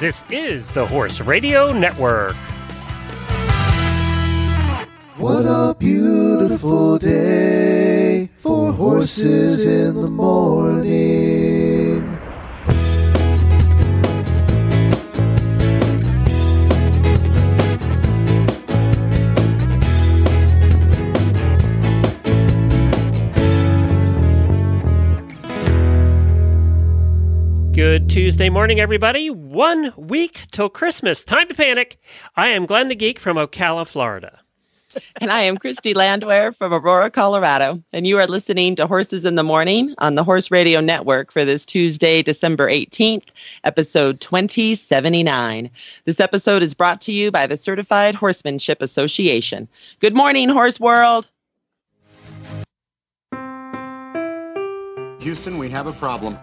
This is the Horse Radio Network. What a beautiful day for horses in the morning. Good Tuesday morning, everybody. One week till Christmas. Time to panic. I am Glenn the Geek from Ocala, Florida. And I am Christy Landwehr from Aurora, Colorado. And you are listening to Horses in the Morning on the Horse Radio Network for this Tuesday, December 18th, episode 2079. This episode is brought to you by the Certified Horsemanship Association. Good morning, Horse World. Houston, we have a problem.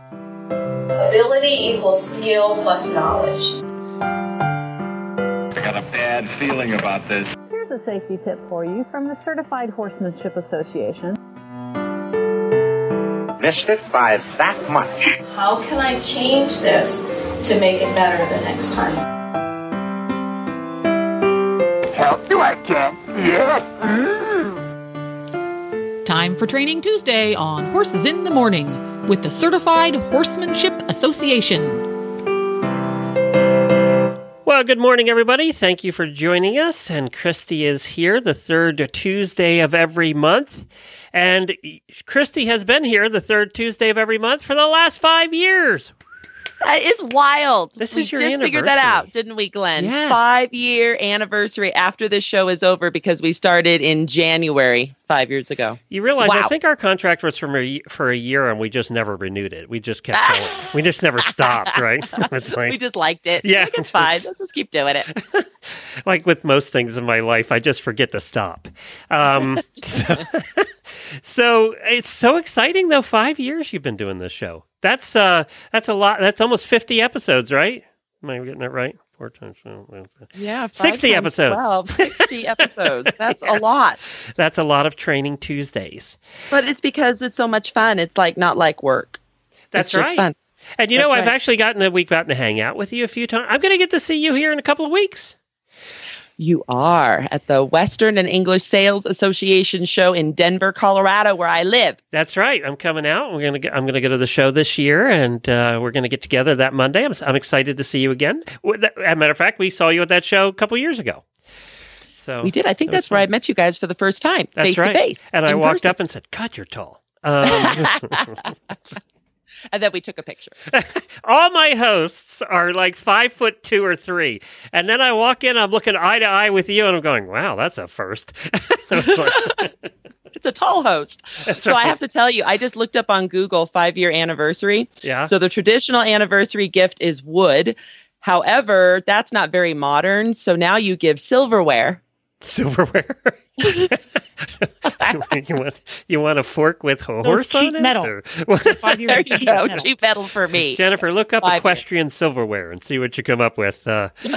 Ability equals skill plus knowledge. I got a bad feeling about this. Here's a safety tip for you from the Certified Horsemanship Association. Missed it by that much. How can I change this to make it better the next time? Help you, I can. Yes. Time for Training Tuesday on Horses in the Morning with the Certified Horsemanship Association. Well, good morning, everybody. Thank you for joining us. And Christy is here the third Tuesday of every month. And Christy has been here the third Tuesday of every month for the last five years. That is wild. This we is your just figured that out, didn't we, Glenn? Yes. Five year anniversary after this show is over because we started in January five years ago. You realize I think our contract was from a, y- for a year and we just never renewed it. We just kept going. we just never stopped, right? It's like, we just liked it. Yeah, Like, it's fine. Let's just keep doing it. like with most things in my life, I just forget to stop. Um, so, so it's so exciting though. Five years you've been doing this show. That's uh, that's a lot. That's almost fifty episodes, right? Am I getting that right? Four times. uh, Yeah, 60 times episodes. 12, 60 episodes. That's Yes. a lot. That's a lot of training Tuesdays. But it's because it's so much fun. It's like not like work. That's it's just right. fun. And you know, That's I've actually gotten a we've gotten to hang out with you a few times. I'm going to get to see you here in a couple of weeks. You are at the Western and English Sales Association show in Denver, Colorado, where I live. That's right. I'm coming out. We're gonna. Get, I'm gonna go to the show this year, and uh, we're gonna get together that Monday. I'm, I'm excited to see you again. As a matter of fact, we saw you at that show a couple years ago. So We did. I think that that's where I met you guys for the first time, That's face right. to face. And I walked person. up and said, "God, you're tall." Um, and then we took a picture. all my hosts are like five foot two or three, and then I walk in, I'm looking eye to eye with you, and I'm going, "Wow, that's a first. It's a tall host. That's so I have to tell you, I just looked up on Google five year anniversary. yeah. So the traditional anniversary gift is wood. However, that's not very modern. So now you give silverware. silverware. you want you want a fork with a horse on cheap it? metal. or- There you go. metal. Cheap metal for me. Jennifer, look up Five years. equestrian silverware and see what you come up with. Uh,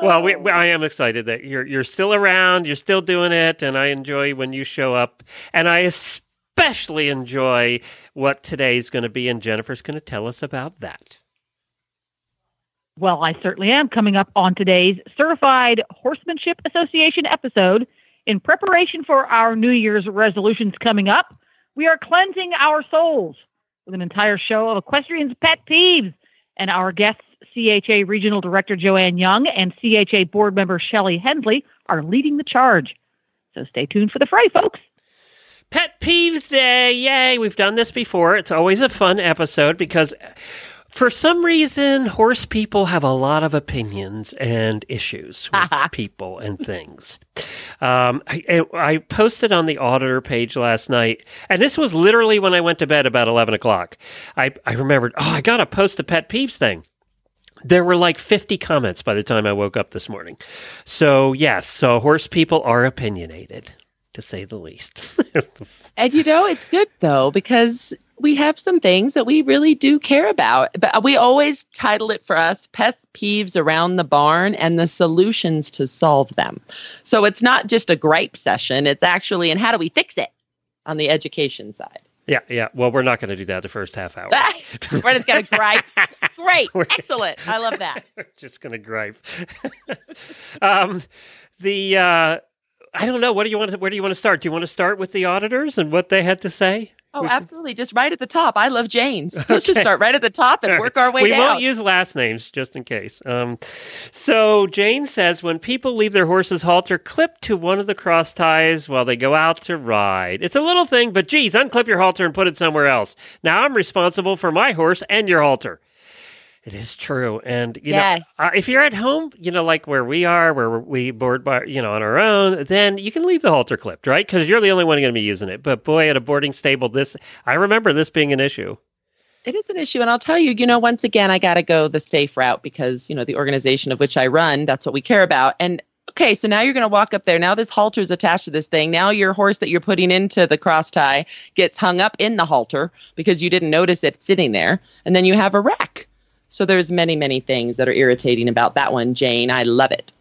well, we, we- I am excited that you're you're still around, you're still doing it, and I enjoy when you show up, and I especially enjoy what today's going to be, and Jennifer's going to tell us about that. Well, I certainly am coming up on today's Certified Horsemanship Association episode. In preparation for our New Year's resolutions coming up, we are cleansing our souls with an entire show of equestrians' pet peeves. And our guests, CHA Regional Director Joanne Young and CHA Board Member Shelley Hensley, are leading the charge. So stay tuned for the fray, folks. Pet Peeves Day. Yay. We've done this before. It's always a fun episode because for some reason, horse people have a lot of opinions and issues with people and things. Um, I, I posted on the auditor page last night, and this was literally when I went to bed about 11 o'clock. I, I remembered, oh, I got to post a pet peeves thing. There were like 50 comments by the time I woke up this morning. So, yes, so horse people are opinionated, to say the least. And you know, it's good though, because we have some things that we really do care about. But we always title it for us Pest Peeves Around the Barn and the Solutions to Solve Them. So it's not just a gripe session, it's actually, and how do we fix it on the education side? Yeah, yeah. Well, we're not going to do that the first half hour. Brendan's got a gripe. Great. We're- Excellent. I love that. We're just going to gripe. um, the uh, I don't know. What do you want? To, where do you want to start? Do you want to start with the auditors and what they had to say? Oh, absolutely. Just right at the top. I love Jane's. Let's just start right at the top and work our way we down. We won't use last names just in case. Um, so Jane says when people leave their horse's halter clipped to one of the cross ties while they go out to ride, it's a little thing, but geez, unclip your halter and put it somewhere else. Now I'm responsible for my horse and your halter. It is true, and you Yes. know, uh, if you're at home, you know, like where we are, where we board by, you know, on our own, then you can leave the halter clipped, right? Because you're the only one going to be using it. But boy, at a boarding stable, this I remember this being an issue. It is an issue. And I'll tell you, you know, once again, I got to go the safe route because, you know, the organization of which I run, that's what we care about. And okay, so now you're going to walk up there. Now this halter is attached to this thing. Now your horse that you're putting into the cross tie gets hung up in the halter because you didn't notice it sitting there. And then you have a wreck. So there's many, many things that are irritating about that one, Jane. I love it.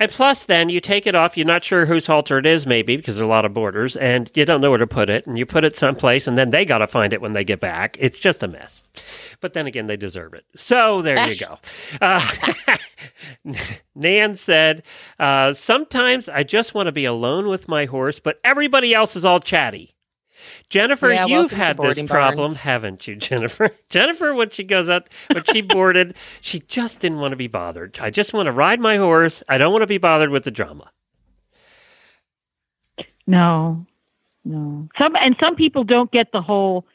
And plus, then you take it off. You're not sure whose halter it is, maybe because there's a lot of borders, and you don't know where to put it. And you put it someplace, and then they got to find it when they get back. It's just a mess. But then again, they deserve it. So there you go. Uh, Nan said, uh, "Sometimes I just want to be alone with my horse, but everybody else is all chatty." Jennifer, Yeah, you've had this boarding problem, barns. haven't you, Jennifer? Jennifer, when she goes out, when she boarded, she just didn't want to be bothered. I just want to ride my horse. I don't want to be bothered with the drama. No, no. Some and some people don't get the whole,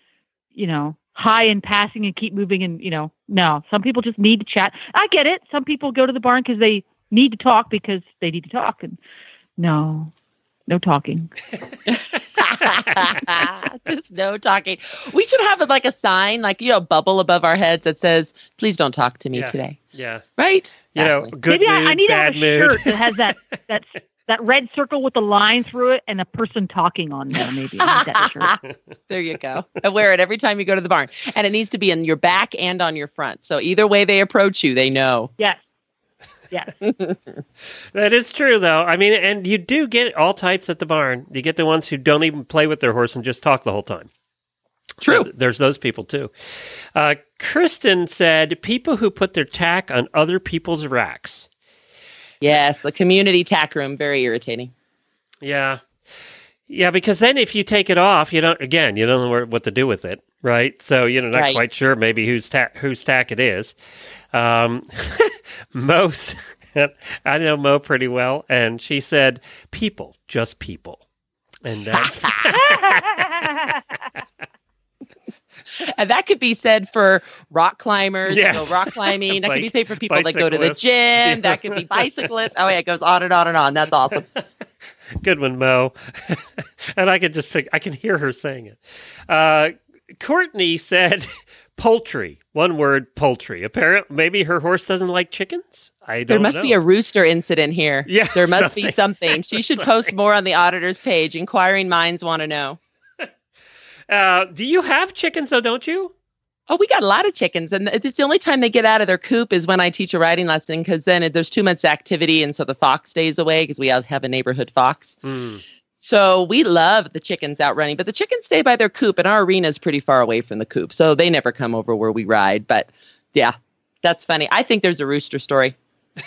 you know, high and passing and keep moving and you know, no. Some people just need to chat. I get it. Some people go to the barn because they need to talk because they need to talk. And no, no talking. Just no talking. We should have like a sign, like you know, bubble above our heads that says, "Please don't talk to me Yeah. today." Yeah, Right? you know, Exactly. good Maybe mood, I, I need to have a mood. shirt that has that that that red circle with the line through it and a person talking on there. Maybe I need that shirt. there you go. And wear it every time you go to the barn, and it needs to be in your back and on your front. So either way they approach you, they know. Yes. Yes. That is true, though. I mean, and you do get all types at the barn. You get the ones who don't even play with their horse and just talk the whole time. True. So there's those people too. Uh, Kristen said, "People who put their tack on other people's racks." Yes, the community tack room very irritating. Yeah, yeah. Because then if you take it off, you don't. Again, you don't know what to do with it, right? So you're not Right. quite sure maybe whose tack whose tack it is. Um, Mo, I know Mo pretty well, and she said, "People, just people," and that's And that could be said for rock climbers, Yes. rock climbing. That could be said for people that go to the gym. Yeah. That could be bicyclists. Oh yeah, it goes on and on and on. That's awesome. Good one, Mo. and I can just fig- I can hear her saying it. Uh, Courtney said poultry. One word, poultry. Apparently, maybe her horse doesn't like chickens. I don't There must know. be a rooster incident here. Yeah, There must be something. something. She should post more on the auditor's page. Inquiring minds want to know. Uh, do you have chickens though? Don't you? Oh, we got a lot of chickens, and it's the only time they get out of their coop is when I teach a riding lesson because then it, there's too much activity, and so the fox stays away because we have, have a neighborhood fox. Hmm. So we love the chickens out running, but the chickens stay by their coop, and our arena is pretty far away from the coop, so they never come over where we ride. But yeah, that's funny. I think there's a rooster story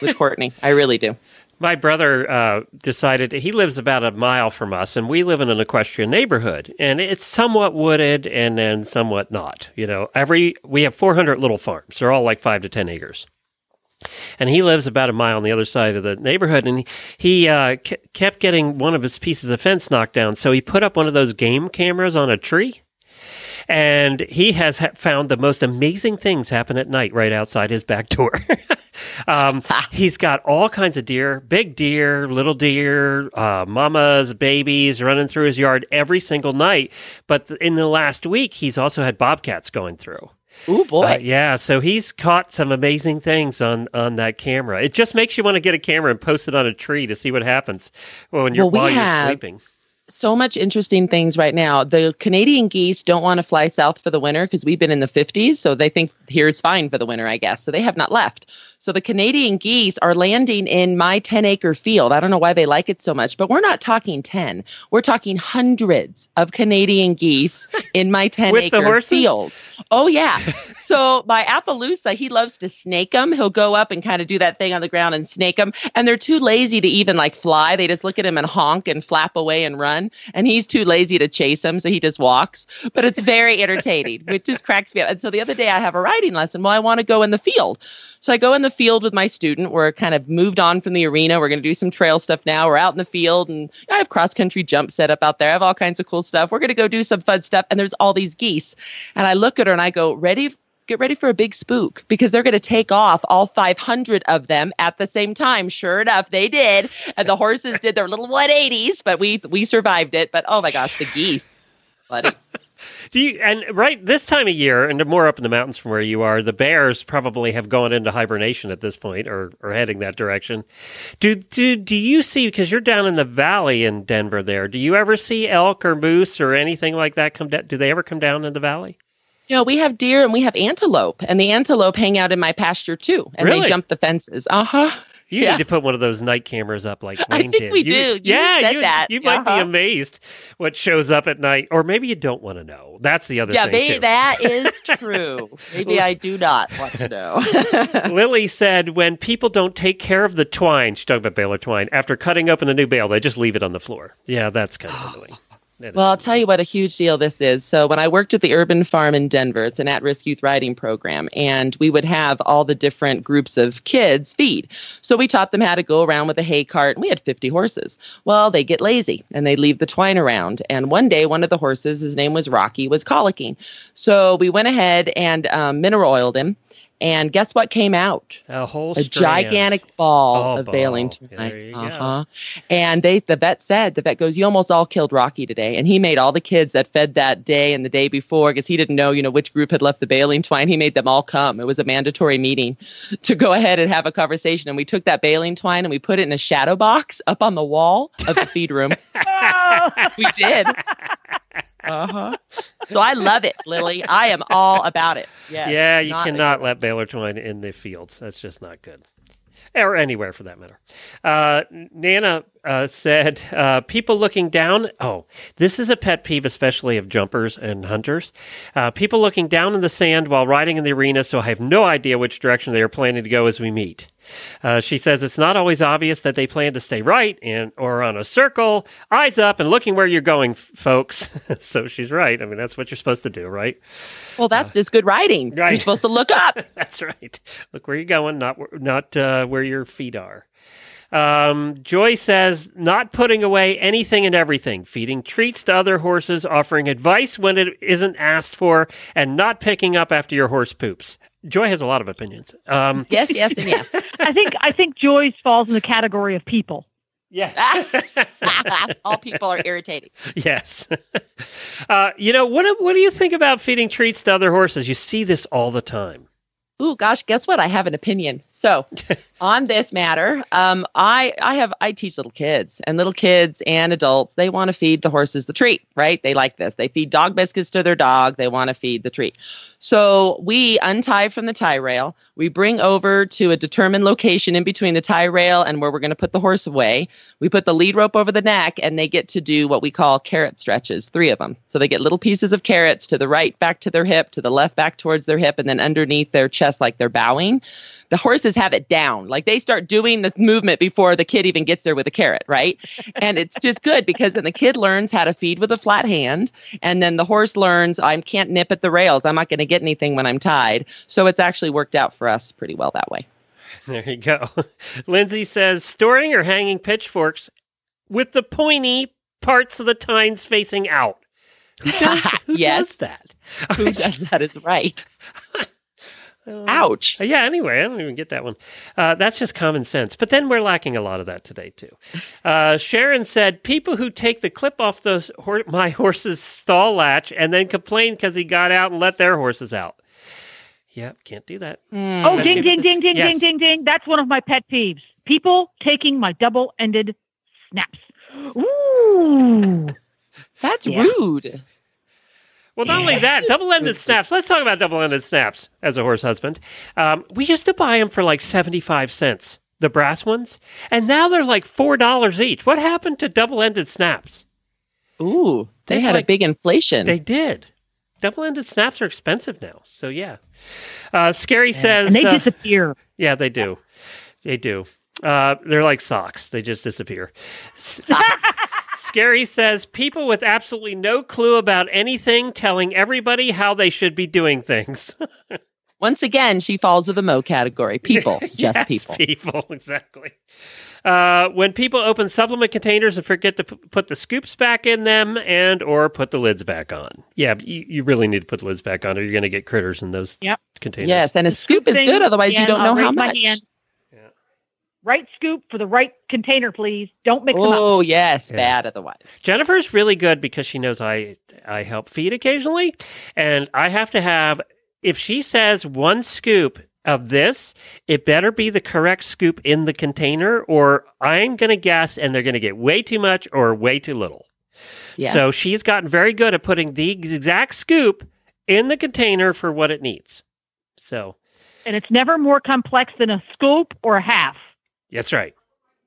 with Courtney. I really do. My brother uh, decided he lives about a mile from us, and we live in an equestrian neighborhood, and it's somewhat wooded and then somewhat not. You know, every we have 400 little farms. They're all like five to 10 acres. And he lives about a mile on the other side of the neighborhood, and he, uh, kept getting one of his pieces of fence knocked down. So he put up one of those game cameras on a tree, and he has ha- found the most amazing things happen at night right outside his back door. um, he's got all kinds of deer, big deer, little deer, uh, mamas, babies running through his yard every single night. But th- in the last week, he's also had bobcats going through. Oh boy. Uh, yeah, so he's caught some amazing things on on that camera. It just makes you want to get a camera and post it on a tree to see what happens when you're Well, we while have- you're sleeping. So much interesting things right now. The Canadian geese don't want to fly south for the winter because we've been in the 50s, so they think here's fine for the winter, I guess. So they have not left. So the Canadian geese are landing in my 10 acre field. I don't know why they like it so much, but we're not talking 10. We're talking hundreds of Canadian geese in my 10 With the acre horses? field. Oh, yeah. so my Appaloosa, he loves to snake them. He'll go up and kind of do that thing on the ground and snake them. And they're too lazy to even like fly. They just look at him and honk and flap away and run. And he's too lazy to chase them. So he just walks. But it's very entertaining, which just cracks me up. And so the other day I have a riding lesson. Well, I want to go in the field. So I go in the field with my student. We're kind of moved on from the arena. We're going to do some trail stuff now. We're out in the field and I have cross country jump set up out there. I have all kinds of cool stuff. We're going to go do some fun stuff. And there's all these geese. And I look at her and I go, ready? Get ready for a big spook because they're going to take off all 500 of them at the same time. Sure enough, they did. And the horses did their little 180s, but we we survived it. But oh my gosh, the geese. Buddy. Do you and right this time of year, and more up in the mountains from where you are, the bears probably have gone into hibernation at this point, or or heading that direction. Do do do you see because you're down in the valley in Denver? There, do you ever see elk or moose or anything like that come down? Do they ever come down in the valley? You know, we have deer and we have antelope, and the antelope hang out in my pasture too, and Really? they jump the fences. Uh huh. You Yeah. need to put one of those night cameras up like I think did. we You- do. You yeah, said you, that. you might be Uh-huh. amazed what shows up at night, or maybe you don't want to know. That's the other Yeah, thing maybe that is true. Maybe I do not want to know. Lily said when people don't take care of the twine, she's talking about baler twine, after cutting open a new bale, they just leave it on the floor. Yeah, that's kind of annoying. That is Well, I'll tell you what a huge deal this is. So, when I worked at the Urban Farm in Denver, it's an at risk youth riding program, and we would have all the different groups of kids feed. So, we taught them how to go around with a hay cart, and we had 50 horses. Well, they get lazy and they leave the twine around. And one day, one of the horses, his name was Rocky, was colicking. So, we went ahead and um, mineral oiled him. And guess what came out? a whole a strand. gigantic ball Oh, of baling ball. twine. There you go. uh-huh. And they the vet said the vet goes, You almost all killed Rocky today. And he made all the kids that fed that day and the day before, because he didn't know, you know, which group had left the baling twine. He made them all come. It was a mandatory meeting to go ahead and have a conversation. And we took that baling twine and we put it in a shadow box up on the wall of the feed room. We did. Uh-huh. So I love it, Lily. I am all about it. Yes, yeah, you cannot let baler twine in the fields. That's just not good. Or anywhere for that matter. Uh, Nana uh, said, uh, people looking down. Oh, this is a pet peeve, especially of jumpers and hunters. Uh, people looking down in the sand while riding in the arena, so I have no idea which direction they are planning to go as we meet. Uh, she says it's not always obvious that they plan to stay right and or on a circle, eyes up and looking where you're going, folks. so she's right. I mean, that's what you're supposed to do, right? Well, that's just good writing. Right. You're supposed to look up. That's right. Look where you're going, not where- not uh, where your feet are. Um, Joy says not putting away anything and everything, feeding treats to other horses, offering advice when it isn't asked for, and not picking up after your horse poops. Joy has a lot of opinions. Um, Yes, yes, and yes. I think I think Joyce falls in the category of people. yes, All people are irritating. yes. uh, you know what? do- What do you think about feeding treats to other horses? You see this all the time. Ooh, gosh, guess what? I have an opinion. So, on this matter, um, I I have I teach little kids and little kids and adults. They want to feed the horses the treat, right? They like this. They feed dog biscuits to their dog. They want to feed the treat. So we untie from the tie rail. We bring over to a determined location in between the tie rail and where we're going to put the horse away. We put the lead rope over the neck, and they get to do what we call carrot stretches. Three of them. So they get little pieces of carrots to the right, back to their hip, to the left, back towards their hip, and then underneath their chest, like they're bowing the horses have it down. Like they start doing the movement before the kid even gets there with a carrot, right? and it's just good because then the kid learns how to feed with a flat hand. And then the horse learns, I can't nip at the rails. I'm not going to get anything when I'm tied. So it's actually worked out for us pretty well that way. There you go. Lindsay says storing or hanging pitchforks with the pointy parts of the tines facing out. Who does, who Yes. does that? Who does that is right. Ouch. Uh, Yeah, anyway, I don't even get that one. Uh, that's just common sense. But then we're lacking a lot of that today, too. Uh, Sharon said people who take the clip off those hor- my horse's stall latch and then complain because he got out and let their horses out. Yep, can't do that. Hmm. Oh, ding, ding, ding, ding, yes. ding, ding, ding. That's one of my pet peeves. People taking my double ended snaps. Ooh. That's Yeah. rude. Well, not only that, double-ended snaps. Let's talk about double-ended snaps as a horse husband. Um, we used to buy them for like seventy-five cents, the brass ones, and now they're like four dollars each. What happened to double-ended snaps? Ooh, they They've had like- a big inflation. They did. Double-ended snaps are expensive now, so yeah. Uh, Scary says, and they uh, disappear. yeah, they do, they do. Uh, they're like socks; they just disappear. S- Scary says, people with absolutely no clue about anything telling everybody how they should be doing things. Once again, she falls with the Mo category. People, just Yes, people. People, exactly. Uh, when people open supplement containers and forget to p- put the scoops back in them and or put the lids back on. Yeah, you, you really need to put the lids back on or you're going to get critters in those Yep. containers. Yes, and a scoop is good. Otherwise, you don't know I'll how raise my much. hand. Yeah. Right scoop for the right container, please. Don't mix them up. Oh yes, Yeah. bad otherwise. Jennifer's really good because she knows I I help feed occasionally, and I have to have if she says one scoop of this, it better be the correct scoop in the container, or I'm going to guess, and they're going to get way too much or way too little. Yes. So she's gotten very good at putting the exact scoop in the container for what it needs. So And it's never more complex than a scoop or a half. That's right.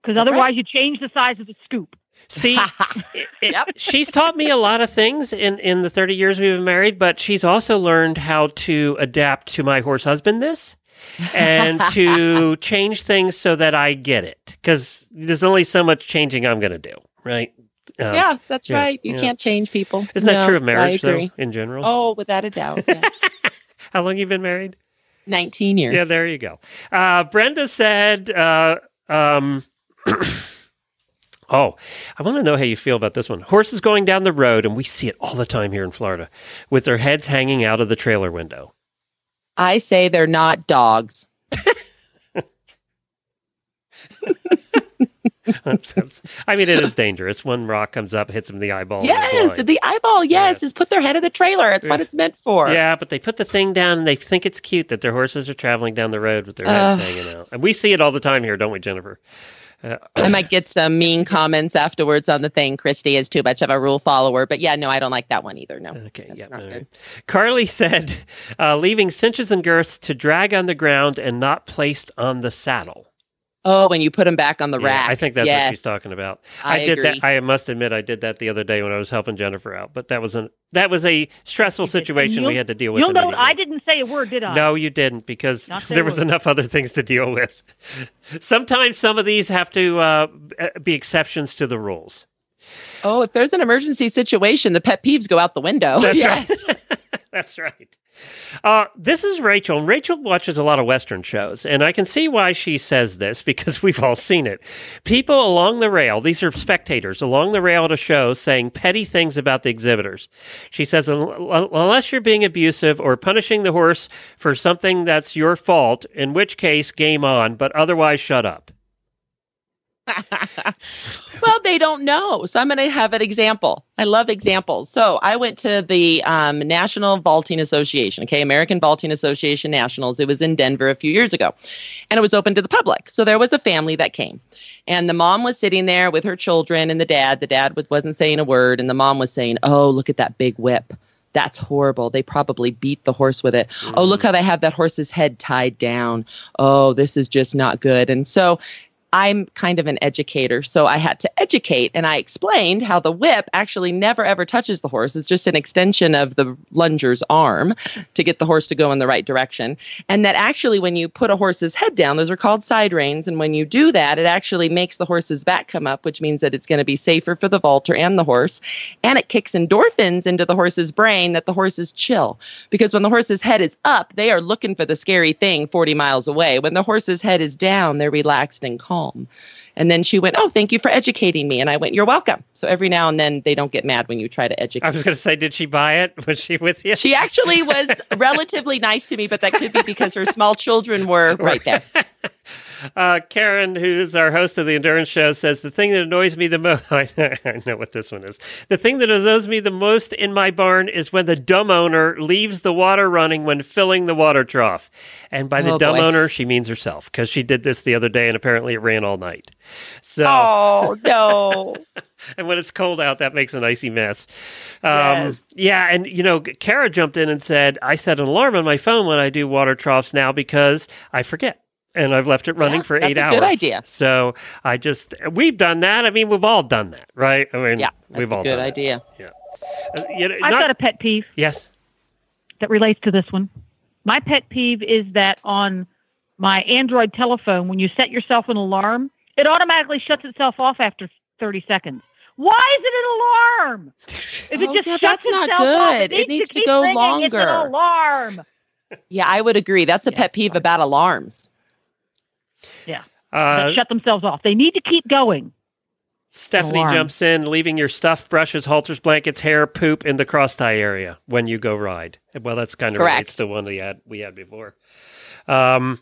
Because That's otherwise, you change the size of the scoop. See, it- it- Yep. she's taught me a lot of things in, in the 30 years we've been married, but she's also learned how to adapt to my horse husband this and to change things so that I get it. Because there's only so much changing I'm going to do, right? Um, yeah, that's yeah, right. You yeah. can't change people. Isn't that true of marriage, I though, in general? Oh, without a doubt. yeah. How long you been married? 19 years. Yeah, there you go. Uh, Brenda said, uh, um, Oh, I want to know how you feel about this one. Horses going down the road, and we see it all the time here in Florida, with their heads hanging out of the trailer window. I say they're not dogs. I mean, it is dangerous. One rock comes up, hits them in the eyeball. yes, the eyeball. Yes, Yes. is put their head in the trailer. It's what it's meant for. Yeah, but they put the thing down and they think it's cute that their horses are traveling down the road with their heads Ugh. hanging out. And we see it all the time here, don't we, Jennifer? Uh, I might get some mean comments afterwards on the thing. Christy is too much of a rule follower, but yeah, no, I don't like that one either. No. Okay, That's yeah. not all good. right. Carly said, uh, leaving cinches and girths to drag on the ground and not placed on the saddle. Oh, when you put them back on the Yeah, rack. I think that's yes. what she's talking about. I did agree. that. I must admit, I did that the other day when I was helping Jennifer out. But that was an that was a stressful You did. And situation we had to deal with. You'll note immediately. I didn't say a word, did I? No, you didn't because there was word. enough other things to deal with. Sometimes some of these have to uh, be exceptions to the rules. Oh, if there's an emergency situation, the pet peeves go out the window. That's yes. right. That's right. Uh, this is Rachel, and Rachel watches a lot of Western shows, and I can see why she says this because we've all seen it. People along the rail, these are spectators along the rail at a show saying petty things about the exhibitors. She says, unless you're being abusive or punishing the horse for something that's your fault, in which case, game on, but otherwise, shut up. well, they don't know. So I'm going to have an example. I love examples. So I went to the um, National Vaulting Association, okay, American Vaulting Association Nationals. It was in Denver a few years ago, and it was open to the public. So there was a family that came, and the mom was sitting there with her children and the dad. The dad was- wasn't saying a word, and the mom was saying, "Oh, look at that big whip." That's horrible. They probably beat the horse with it. Oh, look how they have that horse's head tied down. Oh, this is just not good. And so I'm kind of an educator, so I had to educate and I explained how the whip actually never ever touches the horse. It's just an extension of the lunger's arm to get the horse to go in the right direction. And that actually, when you put a horse's head down, those are called side reins. And when you do that, it actually makes the horse's back come up, which means that it's going to be safer for the vaulter and the horse. And it kicks endorphins into the horse's brain that the horse is chill. Because when the horse's head is up, they are looking for the scary thing 40 miles away. When the horse's head is down, they're relaxed and calm. And then she went, Oh, thank you for educating me. And I went, You're welcome. So every now and then they don't get mad when you try to educate. I was going to say, did she buy it? Was she with you? She actually was relatively nice to me, but that could be because her small children were right there. Uh, Karen, who's our host of the Endurance Show, says the thing that annoys me the most. I know what this one is. The thing that annoys me the most in my barn is when the dumb owner leaves the water running when filling the water trough. And by the Oh, dumb boy. owner, she means herself because she did this the other day and apparently it ran all night. So, Oh no. and when it's cold out, that makes an icy mess. Um, Yeah, and you know, Kara jumped in and said, "I set an alarm on my phone when I do water troughs now because I forget." And I've left it running Yeah, for that's eight a hours. good idea. So I just we've done that. I mean, we've all done that, right? I mean, Yeah, that's we've a all good done that. idea. Uh, you know, I've not- got a pet peeve yes. that relates to this one. My pet peeve is that on my Android telephone, when you set yourself an alarm, it automatically shuts itself off after 30 seconds. Why is it an alarm? If it Oh, just yeah, shuts that's not itself off, good. it It needs, needs to go ringing. It's an longer. alarm. Yeah, I would agree. That's a Yeah, pet peeve about alarms. Uh, shut themselves off. They need to keep going. Stephanie alarm. jumps in, leaving your stuff, brushes, halters, blankets, hair, poop in the cross tie area when you go ride. Well, that's kind of Correct. relates to the one we had we had before. Um,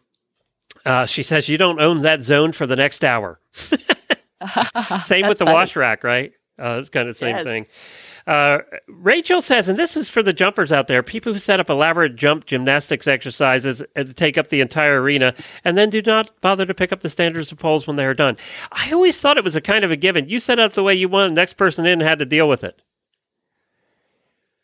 uh, she says you don't own that zone for the next hour. Same with the funny. wash rack, right? Uh, it's kind of the same Yes. thing. Uh, Rachel says, and this is for the jumpers out there, people who set up elaborate jump gymnastics exercises and take up the entire arena and then do not bother to pick up the standards of poles when they are done. I always thought it was a kind of a given. You set up the way you want, the next person in had to deal with it.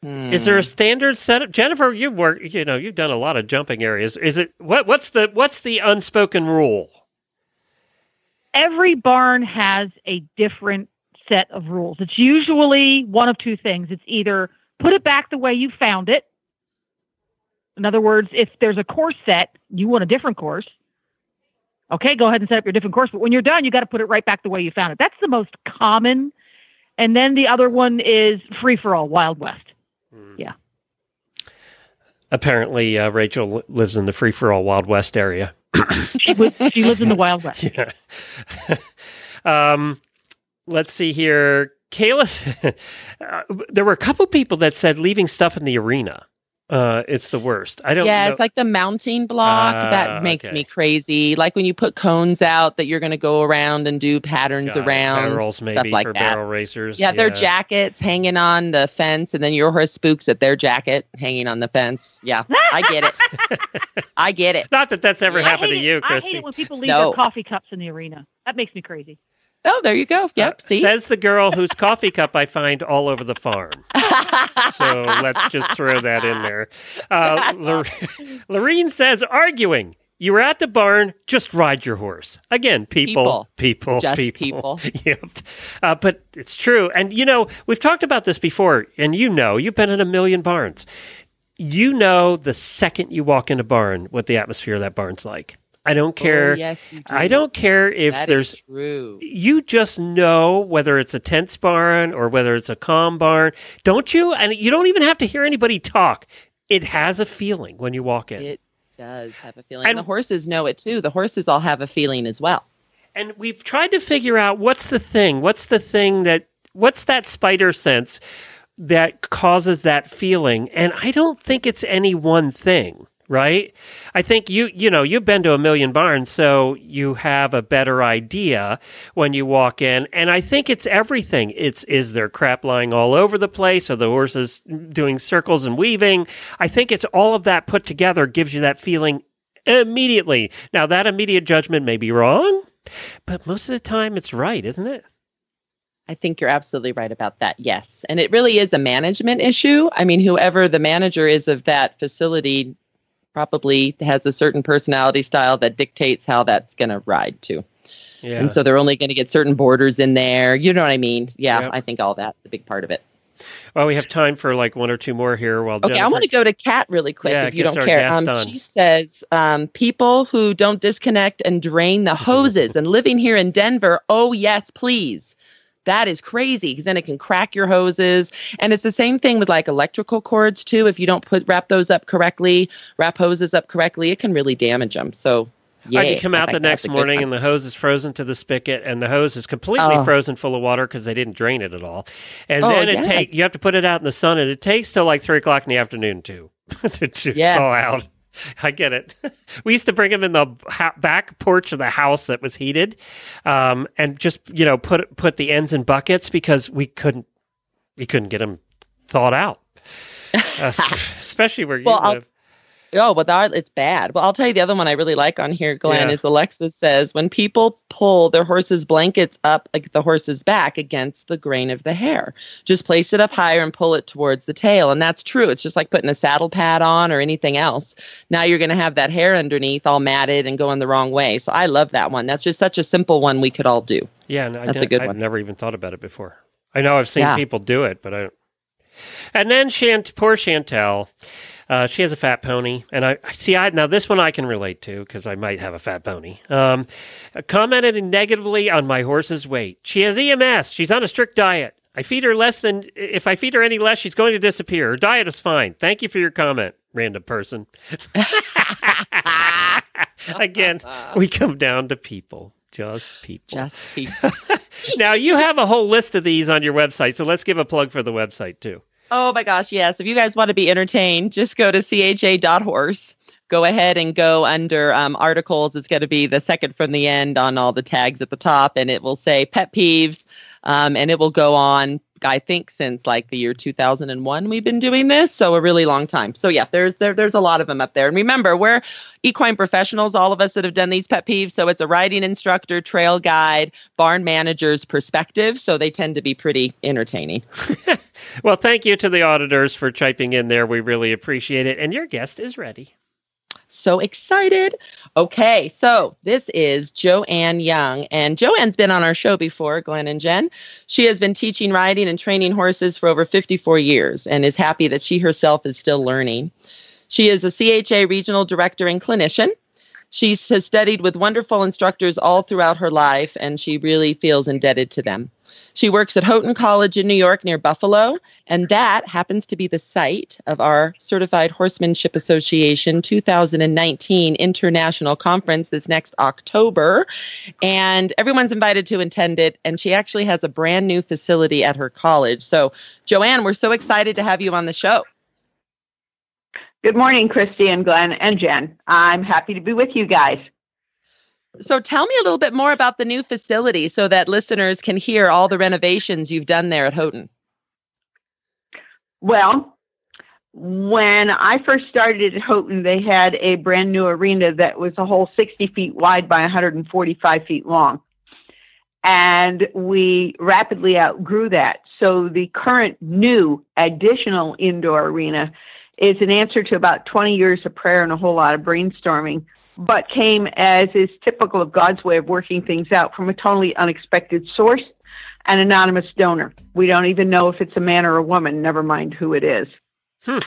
Is there a standard setup? Jennifer, you work, you know, you've done a lot of jumping areas. Is it what what's the what's the unspoken rule? Every barn has a different set of rules. It's usually one of two things. It's either put it back the way you found it. In other words, if there's a course set, you want a different course. Okay, go ahead and set up your different course. But when you're done, you got to put it right back the way you found it. That's the most common. And then the other one is free for all, Wild West. Yeah. Apparently, uh, Rachel lives in the free for all Wild West area. She, was, she lives in the Wild West. Yeah. um, let's see here. Kayla, uh, there were a couple people that said leaving stuff in the arena. Uh, it's the worst. I don't. Yeah, know. it's like the mounting block Ah, that makes okay. me crazy. Like when you put cones out that you're going to go around and do patterns Got around, barrels maybe stuff like for that. barrel racers. Yeah, their jackets hanging on the fence, and then your horse spooks at their jacket hanging on the fence. Yeah, I get it. I get it. Not that that's ever I happened to hate you, it. I hate it when people leave No. their coffee cups in the arena. That makes me crazy. Oh, there you go. Yep. Uh, see, Says the girl whose coffee cup I find all over the farm. So let's just throw that in there. Uh, Lor- Lorene says, arguing. You were at the barn, just ride your horse. Again, people, people, Just people. people. yep. Uh, but it's true. And, you know, we've talked about this before, and you know, you've been in a million barns. You know, the second you walk in a barn, what the atmosphere of that barn's like. I don't oh, care. Oh, yes, you do. I don't care if That there's true. you just know whether it's a tense barn or whether it's a calm barn, don't you? And you don't even have to hear anybody talk. It has a feeling when you walk in. It does have a feeling. And- And the horses know it too. The horses all have a feeling as well. and we've tried to figure out what's the thing. What's the thing that what's that spider sense that causes that feeling? And I don't think it's any one thing, right? I think you you know, you've been to a million barns, so you have a better idea when you walk in. And I think it's everything. It's is there crap lying all over the place? Are the horses doing circles and weaving? I think it's all of that put together gives you that feeling immediately. Now that immediate judgment may be wrong, but most of the time it's right, isn't it? I think you're absolutely right about that. Yes. And it really is a management issue. I mean, whoever the manager is of that facility probably has a certain personality style that dictates how that's going to ride too. Yeah. And so they're only going to get certain borders in there. You know what I mean? Yeah, Yep. I think all that's a big part of it. well, we have time for like one or two more here. While Okay, I want to go to Kat really quick Yeah, if you don't care. Um, she says um, people who don't disconnect and drain the hoses and living here in Denver, oh yes, please. That is crazy because then it can crack your hoses. And it's the same thing with like electrical cords too. If you don't put wrap those up correctly, wrap hoses up correctly, it can really damage them. So yeah, Or you come out the next morning and the hose is frozen to the spigot, and the hose is completely Oh. frozen full of water because they didn't drain it at all. And Oh, then it yes. take you have to put it out in the sun, and it takes till like three o'clock in the afternoon too to, to Yes. thaw out. I get it. We used to bring them in the ha- back porch of the house that was heated, um, and just you know put put the ends in buckets because we couldn't we couldn't get them thawed out, uh, especially where you Well, live. Oh, but that, it's bad. Well, I'll tell you the other one I really like on here, Glenn, Yeah. is Alexa says when people pull their horse's blankets up like the horse's back against the grain of the hair, just place it up higher and pull it towards the tail. And that's true. It's just like putting a saddle pad on or anything else. Now you're going to have that hair underneath all matted and going the wrong way. So I love that one. That's just such a simple one we could all do. Yeah, and I That's a good I've one. never even thought about it before. I know I've seen Yeah. people do it, but I. And then Shant, poor Chantel, uh, she has a fat pony, and I see. I now this one I can relate to because I might have a fat pony. Um, commented negatively on my horse's weight. She has EMS. She's on a strict diet. I feed her less than if I feed her any less, she's going to disappear. Her diet is fine. Thank you for your comment, random person. Again, we come down to people, just people. Just people. now you have a whole list of these on your website, so let's give a plug for the website too. Oh my gosh, yes. If you guys want to be entertained, just go to cha.horse. Go ahead and go under um, articles. It's going to be the second from the end on all the tags at the top, and it will say pet peeves, um, and it will go on. I think since like the year 2001, we've been doing this, so a really long time. So yeah, there's there there's a lot of them up there. And remember, we're equine professionals, all of us that have done these pet peeves. So it's a riding instructor, trail guide, barn manager's perspective. So they tend to be pretty entertaining. Well, thank you to the auditors for chiming in there. We really appreciate it. And your guest is ready. So excited. Okay, so this is Joanne Young, and Joanne's been on our show before, Glenn and Jen. She has been teaching riding and training horses for over 54 years and is happy that she herself is still learning. She is a CHA regional director and clinician. She has studied with wonderful instructors all throughout her life, and she really feels indebted to them. She works at Houghton College in New York near Buffalo, and that happens to be the site of our Certified Horsemanship Association 2019 International Conference this next October. And everyone's invited to attend it, and she actually has a brand new facility at her college. So, Joanne, we're so excited to have you on the show. Good morning, Christy and Glenn and Jen. I'm happy to be with you guys. So, tell me a little bit more about the new facility so that listeners can hear all the renovations you've done there at Houghton. Well, when I first started at Houghton, they had a brand new arena that was a whole 60 feet wide by 145 feet long. And we rapidly outgrew that. So the current new additional indoor arena is an answer to about 20 years of prayer and a whole lot of brainstorming, but came as is typical of God's way of working things out from a totally unexpected source an anonymous donor. We don't even know if it's a man or a woman, never mind who it is, Hmm.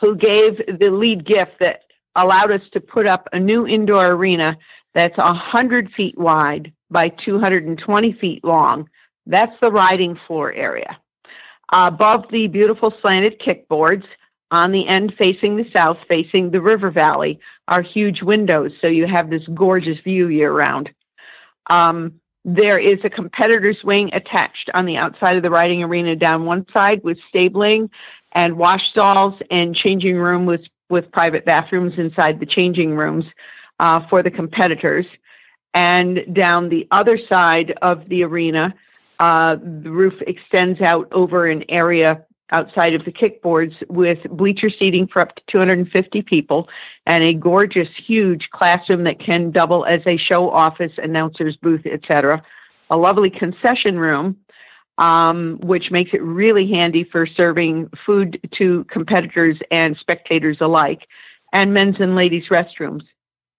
who gave the lead gift that allowed us to put up a new indoor arena that's 100 feet wide by 220 feet long. That's the riding floor area. Above the beautiful slanted kickboards, on the end facing the south, facing the river valley, are huge windows, so you have this gorgeous view year round. Um, there is a competitor's wing attached on the outside of the riding arena down one side with stabling and wash stalls and changing room with, with private bathrooms inside the changing rooms uh, for the competitors. And down the other side of the arena, uh, the roof extends out over an area outside of the kickboards with bleacher seating for up to 250 people and a gorgeous, huge classroom that can double as a show office, announcer's booth, etc. A lovely concession room, um, which makes it really handy for serving food to competitors and spectators alike, and men's and ladies' restrooms.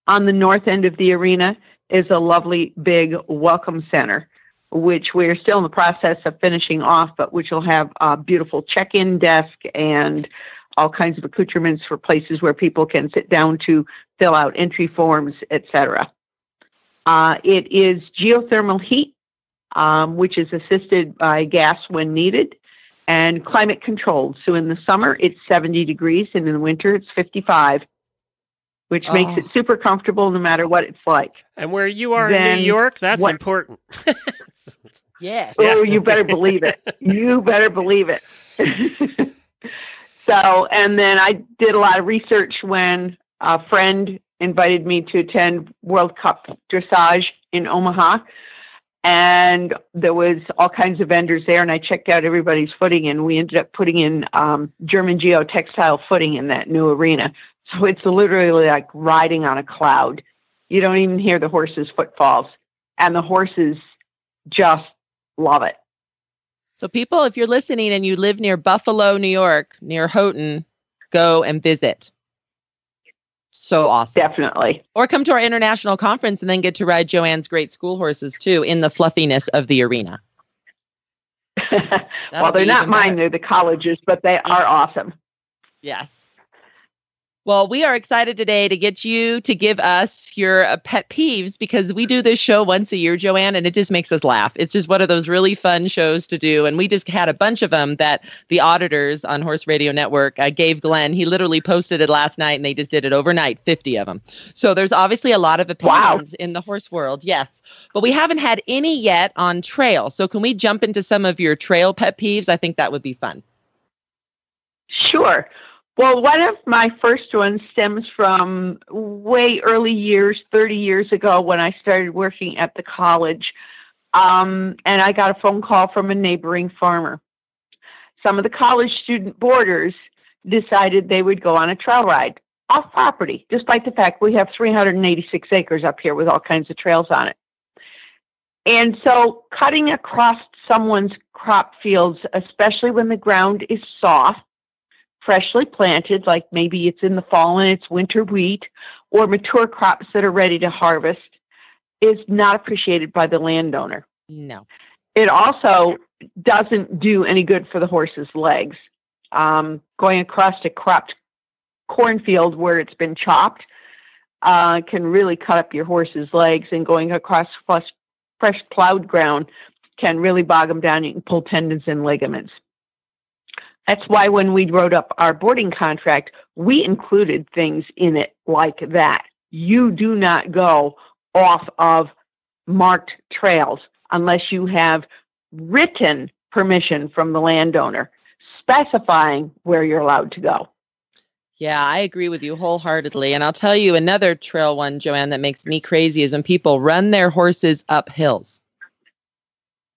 On the north end of the arena is a lovely big welcome center which we're still in the process of finishing off, but which will have a beautiful check-in desk and all kinds of accoutrements for places where people can sit down to fill out entry forms, etc. Uh, it is geothermal heat, um, which is assisted by gas when needed, and climate controlled. So in the summer it's 70 degrees, and in the winter it's 55, which makes Oh. it super comfortable no matter what it's like. And where you are in New York, that's what- important. Yes. Oh, you better believe it. You better believe it. so, and then I did a lot of research when a friend invited me to attend World Cup dressage in Omaha. And there was all kinds of vendors there, and I checked out everybody's footing, and we ended up putting in um, German geotextile footing in that new arena. So it's literally like riding on a cloud. You don't even hear the horses' footfalls, and the horses just love it. So, people, if you're listening and you live near Buffalo, New York, near Houghton, go and visit. So awesome. Definitely. Or come to our international conference and then get to ride Joanne's great school horses too in the fluffiness of the arena. well, they're not mine, they're the colleges, but they are awesome. Yes. Well, we are excited today to get you to give us your uh, pet peeves because we do this show once a year, Joanne, and it just makes us laugh. It's just one of those really fun shows to do. And we just had a bunch of them that the auditors on Horse Radio Network uh, gave Glenn. He literally posted it last night and they just did it overnight, 50 of them. So there's obviously a lot of opinions wow. in the horse world, yes. But we haven't had any yet on trail. So can we jump into some of your trail pet peeves? I think that would be fun. Sure. Well, one of my first ones stems from way early years, 30 years ago, when I started working at the college. Um, and I got a phone call from a neighboring farmer. Some of the college student boarders decided they would go on a trail ride off property, despite the fact we have 386 acres up here with all kinds of trails on it. And so, cutting across someone's crop fields, especially when the ground is soft, freshly planted, like maybe it's in the fall and it's winter wheat, or mature crops that are ready to harvest, is not appreciated by the landowner. No. It also doesn't do any good for the horse's legs. Um, going across a cropped cornfield where it's been chopped uh, can really cut up your horse's legs, and going across fresh, fresh plowed ground can really bog them down. You can pull tendons and ligaments. That's why when we wrote up our boarding contract, we included things in it like that. You do not go off of marked trails unless you have written permission from the landowner specifying where you're allowed to go. Yeah, I agree with you wholeheartedly. And I'll tell you another trail one, Joanne, that makes me crazy is when people run their horses up hills.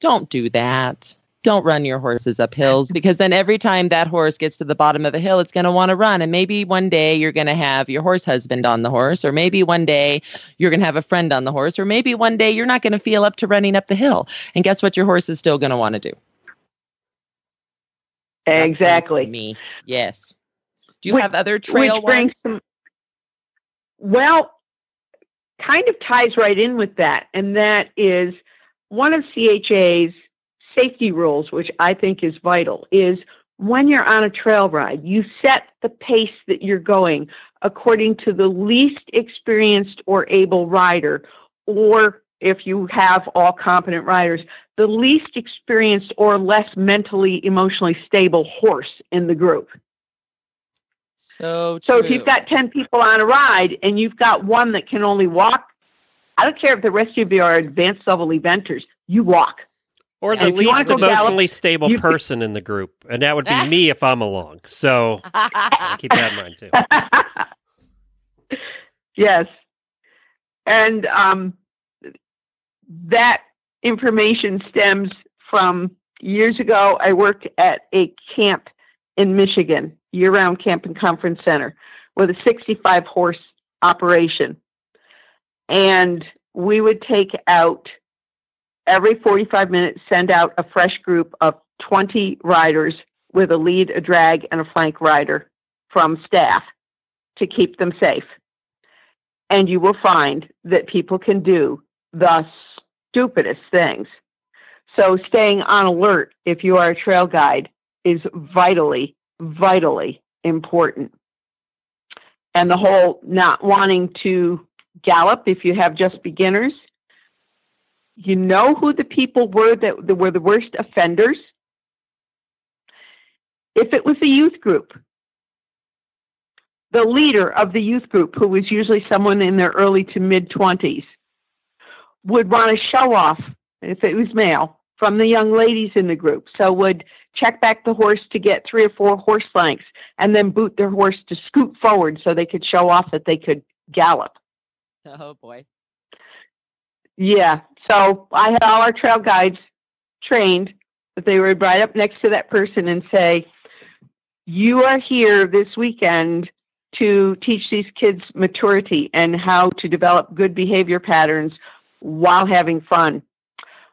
Don't do that don't run your horses up hills because then every time that horse gets to the bottom of a hill, it's going to want to run. And maybe one day you're going to have your horse husband on the horse, or maybe one day you're going to have a friend on the horse, or maybe one day you're not going to feel up to running up the hill. And guess what? Your horse is still going to want to do. exactly. Me. Yes. Do you which, have other trail ones? Some, well, kind of ties right in with that. And that is one of CHA's safety rules, which I think is vital, is when you're on a trail ride, you set the pace that you're going according to the least experienced or able rider, or if you have all competent riders, the least experienced or less mentally, emotionally stable horse in the group. So, true. so if you've got 10 people on a ride and you've got one that can only walk, I don't care if the rest of you are advanced level eventers, you walk. Or the least emotionally gallop, stable person in the group. And that would be me if I'm along. So keep that in mind too. yes. And um, that information stems from years ago. I worked at a camp in Michigan, year round camp and conference center, with a 65 horse operation. And we would take out every 45 minutes send out a fresh group of 20 riders with a lead, a drag, and a flank rider from staff to keep them safe. And you will find that people can do the stupidest things. So staying on alert if you are a trail guide is vitally, vitally important. And the whole not wanting to gallop if you have just beginners you know who the people were that, were the worst offenders? If it was a youth group, the leader of the youth group, who was usually someone in their early to mid 20s, would want to show off, if it was male, from the young ladies in the group. So would check back the horse to get three or four horse lengths and then boot their horse to scoot forward so they could show off that they could gallop. Oh boy. Yeah. So I had all our trail guides trained that they would ride up next to that person and say, You are here this weekend to teach these kids maturity and how to develop good behavior patterns while having fun.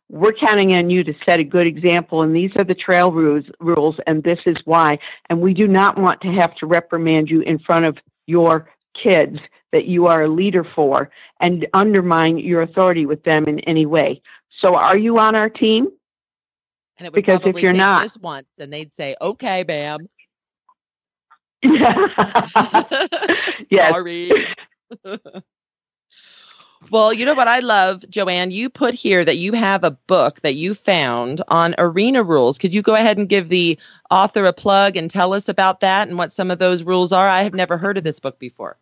We're counting on you to set a good example, and these are the trail rules, rules, and this is why. And we do not want to have to reprimand you in front of your kids that you are a leader for and undermine your authority with them in any way. So, are you on our team? And it would Because if you're not- just once, and they'd say, "Okay, ma'am." yes. Sorry. well, you know what I love, Joanne? You put here that you have a book that you found on arena rules. Could you go ahead and give the author a plug and tell us about that and what some of those rules are? I have never heard of this book before.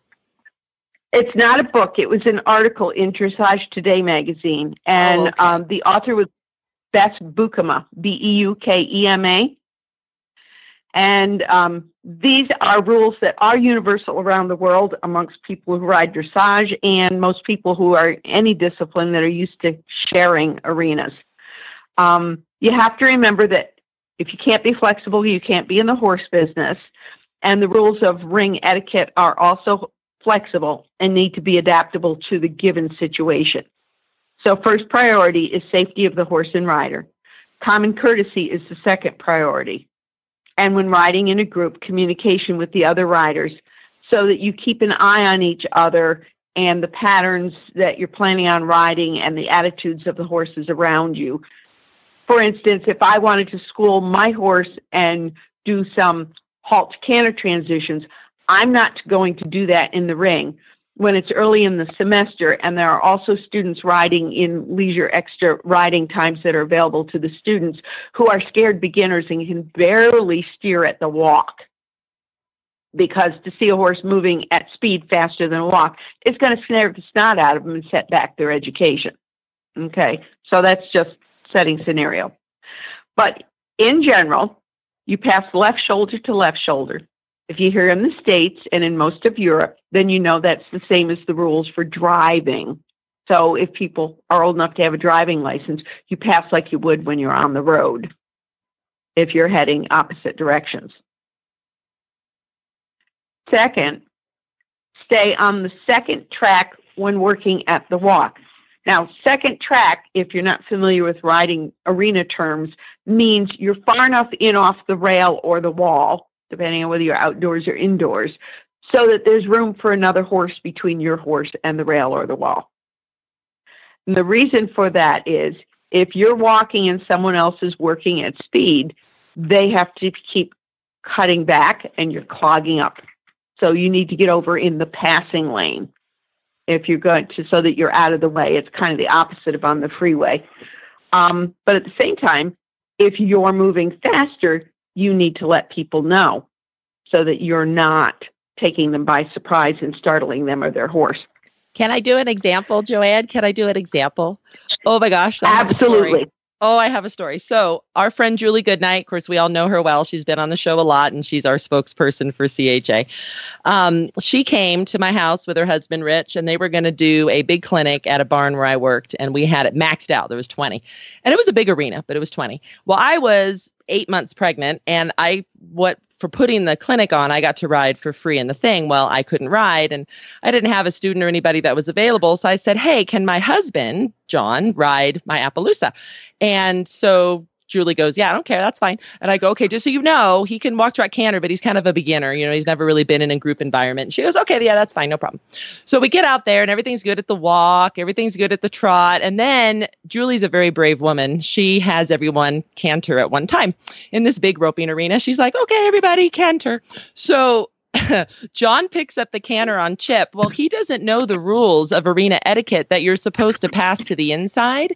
It's not a book. It was an article in Dressage Today magazine, and Oh, okay. um, the author was Beth Beukema, B E U K E M A. And um, these are rules that are universal around the world amongst people who ride dressage and most people who are any discipline that are used to sharing arenas. Um, you have to remember that if you can't be flexible, you can't be in the horse business. And the rules of ring etiquette are also flexible and need to be adaptable to the given situation. So, first priority is safety of the horse and rider. Common courtesy is the second priority. And when riding in a group, communication with the other riders so that you keep an eye on each other and the patterns that you're planning on riding and the attitudes of the horses around you. For instance, if I wanted to school my horse and do some halt canter transitions, I'm not going to do that in the ring when it's early in the semester and there are also students riding in leisure extra riding times that are available to the students who are scared beginners and can barely steer at the walk. Because to see a horse moving at speed faster than a walk is going to snare the snot out of them and set back their education. Okay? So that's just setting scenario. But in general you pass left shoulder to left shoulder if you're here in the States and in most of Europe, then you know that's the same as the rules for driving. So if people are old enough to have a driving license, you pass like you would when you're on the road if you're heading opposite directions. Second, stay on the second track when working at the walk. Now, second track, if you're not familiar with riding arena terms, means you're far enough in off the rail or the wall depending on whether you're outdoors or indoors, so that there's room for another horse between your horse and the rail or the wall. And the reason for that is if you're walking and someone else is working at speed, they have to keep cutting back and you're clogging up. So you need to get over in the passing lane if you're going to, so that you're out of the way. It's kind of the opposite of on the freeway. Um, but at the same time, if you're moving faster, you need to let people know so that you're not taking them by surprise and startling them or their horse. Can I do an example, Joanne? Can I do an example? Oh my gosh. I have a story. Absolutely. Oh, I have a story. So, our friend Julie Goodnight, of course, we all know her well. She's been on the show a lot and she's our spokesperson for CHA. Um, she came to my house with her husband, Rich, and they were going to do a big clinic at a barn where I worked, and we had it maxed out. There was 20. And it was a big arena, but it was 20. Well, I was eight months pregnant, and I, what, for putting the clinic on, I got to ride for free in the thing. Well, I couldn't ride and I didn't have a student or anybody that was available. So I said, Hey, can my husband, John, ride my Appaloosa? And so Julie goes, Yeah, I don't care. That's fine. And I go, Okay, just so you know, he can walk track canter, but he's kind of a beginner. You know, he's never really been in a group environment. And she goes, Okay, yeah, that's fine. No problem. So we get out there and everything's good at the walk, everything's good at the trot. And then Julie's a very brave woman. She has everyone canter at one time in this big roping arena. She's like, Okay, everybody canter. So John picks up the canter on Chip. Well, he doesn't know the rules of arena etiquette that you're supposed to pass to the inside.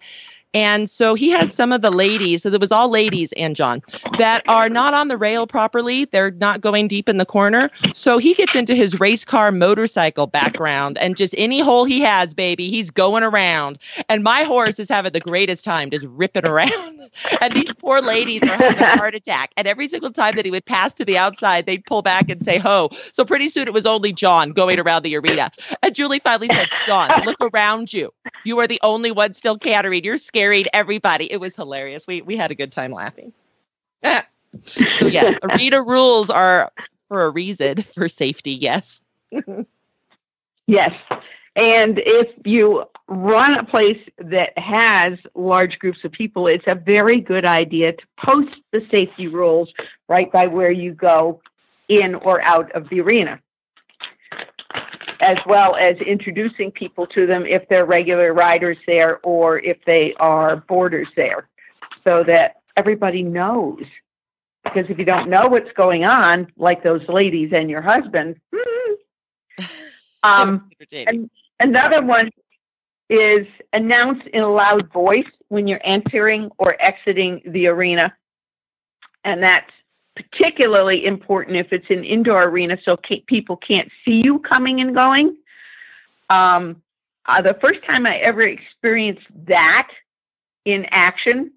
And so he had some of the ladies, so it was all ladies and John, that are not on the rail properly. They're not going deep in the corner. So he gets into his race car motorcycle background and just any hole he has, baby, he's going around. And my horse is having the greatest time just ripping around. And these poor ladies are having a heart attack. And every single time that he would pass to the outside, they'd pull back and say, ho. So pretty soon it was only John going around the arena. And Julie finally said, John, look around you. You are the only one still cantering. You're scaring everybody. It was hilarious. We we had a good time laughing. so yeah, arena rules are for a reason for safety. Yes. Yes. And if you run a place that has large groups of people, it's a very good idea to post the safety rules right by where you go in or out of the arena, as well as introducing people to them if they're regular riders there or if they are boarders there, so that everybody knows. Because if you don't know what's going on, like those ladies and your husband, hmm, um, and another one is announce in a loud voice when you're entering or exiting the arena. And that's particularly important if it's an indoor arena so ca- people can't see you coming and going. Um, uh, the first time I ever experienced that in action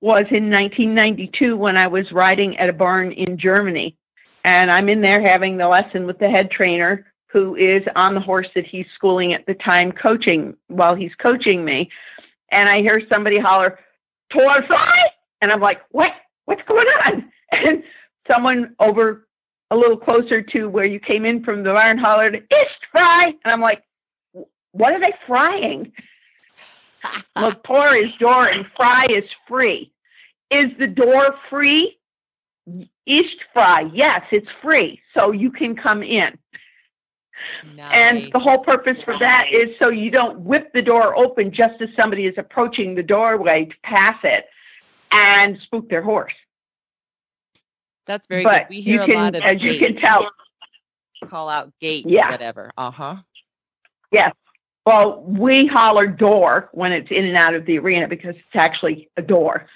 was in 1992 when I was riding at a barn in Germany. And I'm in there having the lesson with the head trainer who is on the horse that he's schooling at the time, coaching while he's coaching me. And I hear somebody holler, Tor frei! And I'm like, what? What's going on? And someone over a little closer to where you came in from the barn hollered, Ist fry! And I'm like, what are they frying? well, Tor is door and fry is free. Is the door free? Ist fry, yes, it's free. So you can come in. Nice. And the whole purpose for that is so you don't whip the door open just as somebody is approaching the doorway to pass it and spook their horse. That's very but good. We hear you can, a lot of as you can tell, call out gate, Yeah. whatever. Uh huh. yes. Well, we holler door when it's in and out of the arena because it's actually a door.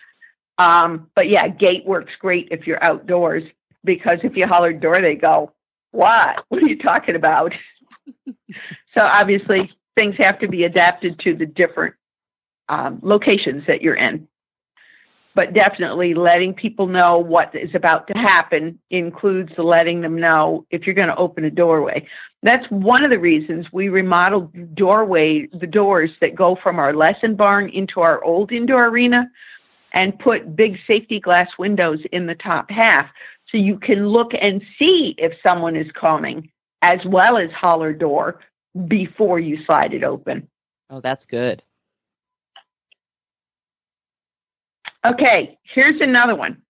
Um, but yeah, gate works great if you're outdoors because if you holler door, they go, What? What are you talking about? so obviously, things have to be adapted to the different um, locations that you're in. But definitely letting people know what is about to happen includes letting them know if you're going to open a doorway. That's one of the reasons we remodeled doorway, the doors that go from our lesson barn into our old indoor arena and put big safety glass windows in the top half so you can look and see if someone is coming as well as holler door before you slide it open. Oh, that's good. Okay, here's another one.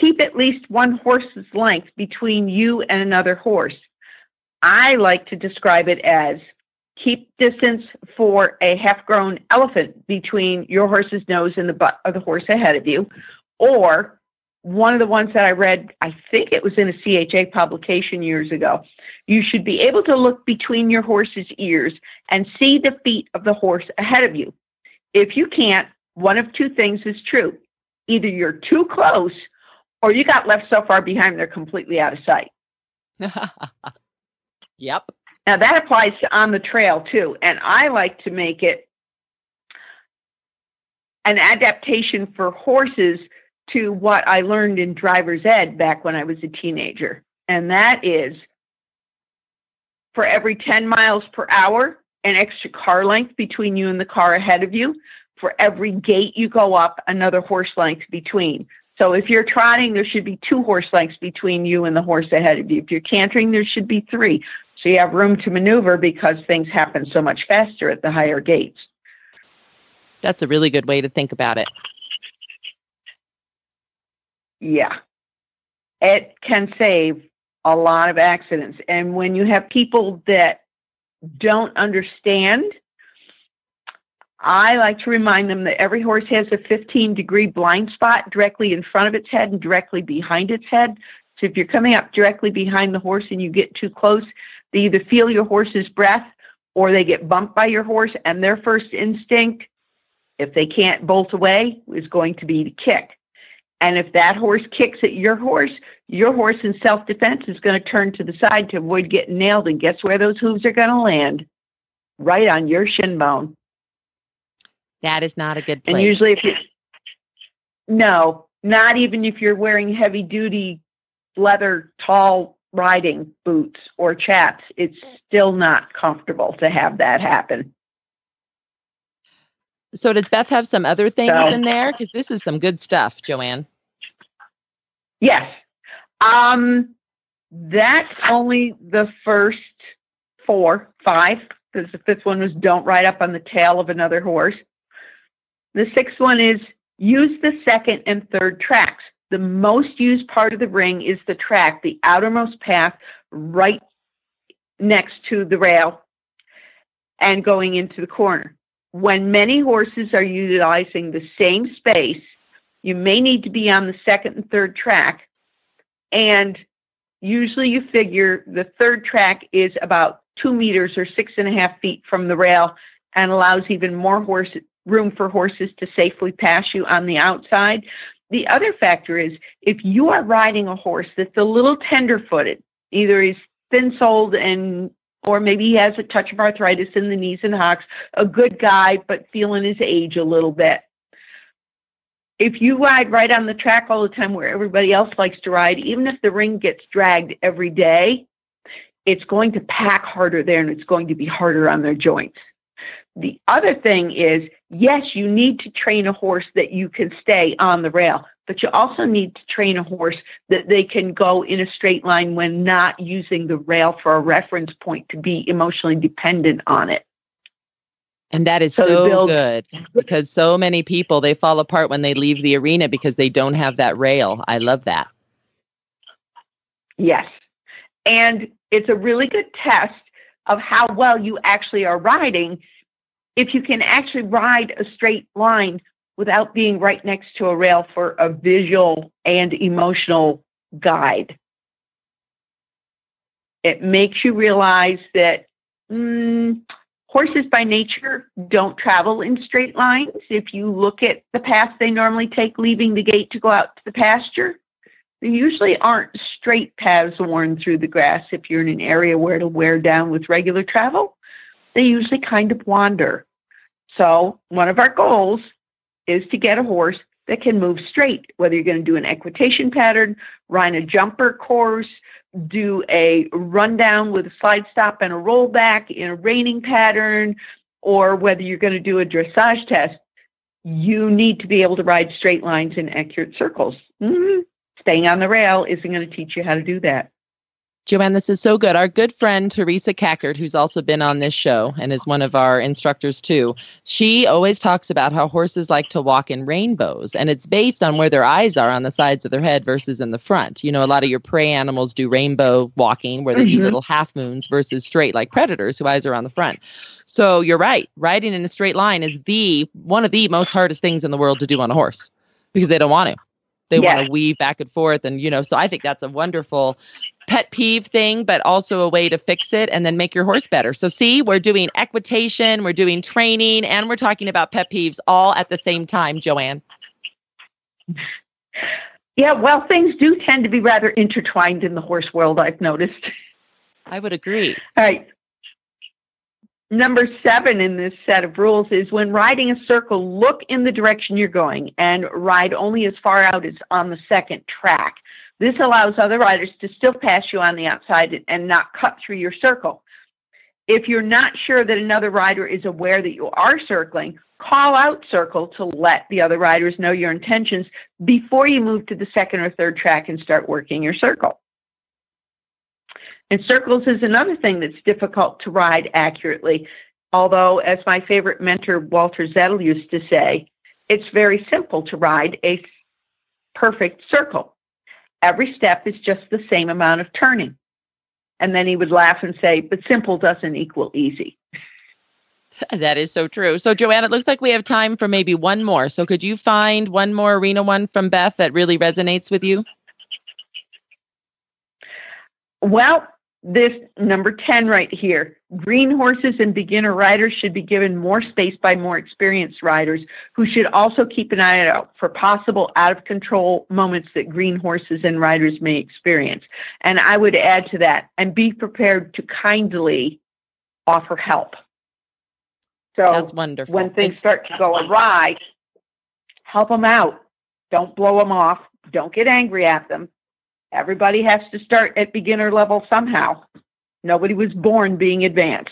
Keep at least one horse's length between you and another horse. I like to describe it as keep distance for a half grown elephant between your horse's nose and the butt of the horse ahead of you. Or one of the ones that I read, I think it was in a CHA publication years ago. You should be able to look between your horse's ears and see the feet of the horse ahead of you. If you can't, one of two things is true. Either you're too close or you got left so far behind they're completely out of sight. yep. Now that applies to on the trail too. And I like to make it an adaptation for horses to what I learned in driver's ed back when I was a teenager. And that is for every 10 miles per hour, an extra car length between you and the car ahead of you. For every gate you go up, another horse length between. So if you're trotting, there should be two horse lengths between you and the horse ahead of you. If you're cantering, there should be three. So you have room to maneuver because things happen so much faster at the higher gates. That's a really good way to think about it. Yeah. It can save a lot of accidents. And when you have people that don't understand, I like to remind them that every horse has a 15 degree blind spot directly in front of its head and directly behind its head. So if you're coming up directly behind the horse and you get too close, they either feel your horse's breath or they get bumped by your horse, and their first instinct If they can't bolt away, is going to be the kick. And if that horse kicks at your horse, your horse in self defense is going to turn to the side to avoid getting nailed. And guess where those hooves are going to land? Right on your shin bone. That is not a good place. And usually, if you, no, not even if you're wearing heavy duty leather tall riding boots or chaps, it's still not comfortable to have that happen. So, does Beth have some other things So- in there? Because this is some good stuff, Joanne. Yes. Um, that's only the first four, five, because the fifth one was don't ride up on the tail of another horse. The sixth one is use the second and third tracks. The most used part of the ring is the track, the outermost path right next to the rail and going into the corner. When many horses are utilizing the same space, you may need to be on the second and third track. And usually you figure the third track is about two meters or six and a half feet from the rail and allows even more horse room for horses to safely pass you on the outside. The other factor is if you are riding a horse that's a little tender footed, either he's thin soled and or maybe he has a touch of arthritis in the knees and hocks, a good guy, but feeling his age a little bit. If you ride right on the track all the time where everybody else likes to ride, even if the ring gets dragged every day, it's going to pack harder there and it's going to be harder on their joints. The other thing is, yes, you need to train a horse that you can stay on the rail, but you also need to train a horse that they can go in a straight line when not using the rail for a reference point to be emotionally dependent on it. And that is So so good because so many people they fall apart when they leave the arena because they don't have that rail. I love that. Yes. And it's a really good test of how well you actually are riding if you can actually ride a straight line without being right next to a rail for a visual and emotional guide. It makes you realize that mm, horses by nature don't travel in straight lines. If you look at the path they normally take leaving the gate to go out to the pasture, there usually aren't straight paths worn through the grass if you're in an area where it'll wear down with regular travel. They usually kind of wander. So, one of our goals is to get a horse that can move straight, whether you're going to do an equitation pattern, ride a jumper course, do a rundown with a slide stop and a rollback in a reining pattern, or whether you're going to do a dressage test. You need to be able to ride straight lines in accurate circles. Mhm staying on the rail isn't going to teach you how to do that. Joanne, this is so good. Our good friend Teresa Cackert, who's also been on this show and is one of our instructors too, she always talks about how horses like to walk in rainbows, and it's based on where their eyes are on the sides of their head versus in the front. You know, a lot of your prey animals do rainbow walking where they do Mhm. little half moons versus straight, like predators who eyes are on the front. So you're right. Riding in a straight line is the one of the most hardest things in the world to do on a horse because they don't want to. They want to weave back and forth, and you know. So I think that's a wonderful pet peeve thing, but also a way to fix it and then make your horse better. So, see, we're doing equitation, we're doing training, and we're talking about pet peeves all at the same time, Joanne. Yeah, well, things do tend to be rather intertwined in the horse world, I've noticed. I would agree. All right. Number seven in this set of rules is when riding a circle, look in the direction you're going and ride only as far out as on the second track. This allows other riders to still pass you on the outside and not cut through your circle. If you're not sure that another rider is aware that you are circling, call out circle to let the other riders know your intentions before you move to the second or third track and start working your circle. And circles is another thing that's difficult to ride accurately. Although, as my favorite mentor, Walter Zettl, used to say, it's very simple to ride a perfect circle. Every step is just the same amount of turning. And then he would laugh and say, but simple doesn't equal easy. That is so true. So, Joanne, it looks like we have time for maybe one more. So, could you find one more arena one from Beth that really resonates with you? Well, this number 10 right here. Green horses and beginner riders should be given more space by more experienced riders who should also keep an eye out for possible out of control moments that green horses and riders may experience. And I would add to that and be prepared to kindly offer help. So That's wonderful. when things start to go awry, help them out. Don't blow them off. Don't get angry at them. Everybody has to start at beginner level somehow. Nobody was born being advanced.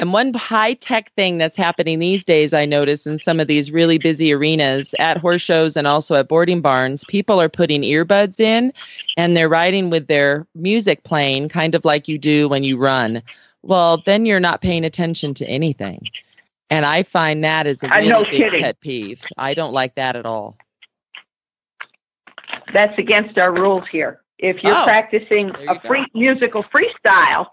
And one high tech thing that's happening these days, I notice in some of these really busy arenas at horse shows and also at boarding barns, people are putting earbuds in and they're riding with their music playing, kind of like you do when you run. Well, then you're not paying attention to anything. And I find that is a really no big kidding. pet peeve. I don't like that at all. That's against our rules here. If you're Oh, practicing you a go. musical freestyle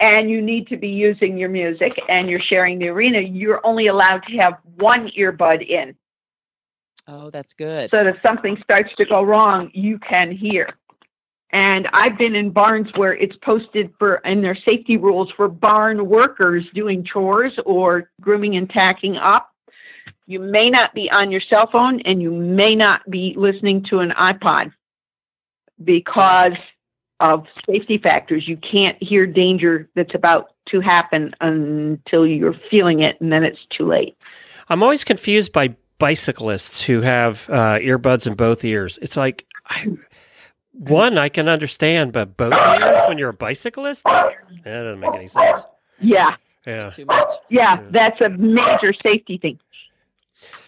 and you need to be using your music and you're sharing the arena, you're only allowed to have one earbud in. Oh, that's good. so that if something starts to go wrong, you can hear. And I've been in barns where it's posted for in their safety rules for barn workers doing chores or grooming and tacking up. You may not be on your cell phone and you may not be listening to an iPod because of safety factors. You can't hear danger that's about to happen until you're feeling it and then it's too late. I'm always confused by bicyclists who have uh, earbuds in both ears. It's like, I, one, I can understand, but both ears when you're a bicyclist? That doesn't make any sense. Yeah, Yeah. Too much. yeah, Yeah. that's a major safety thing.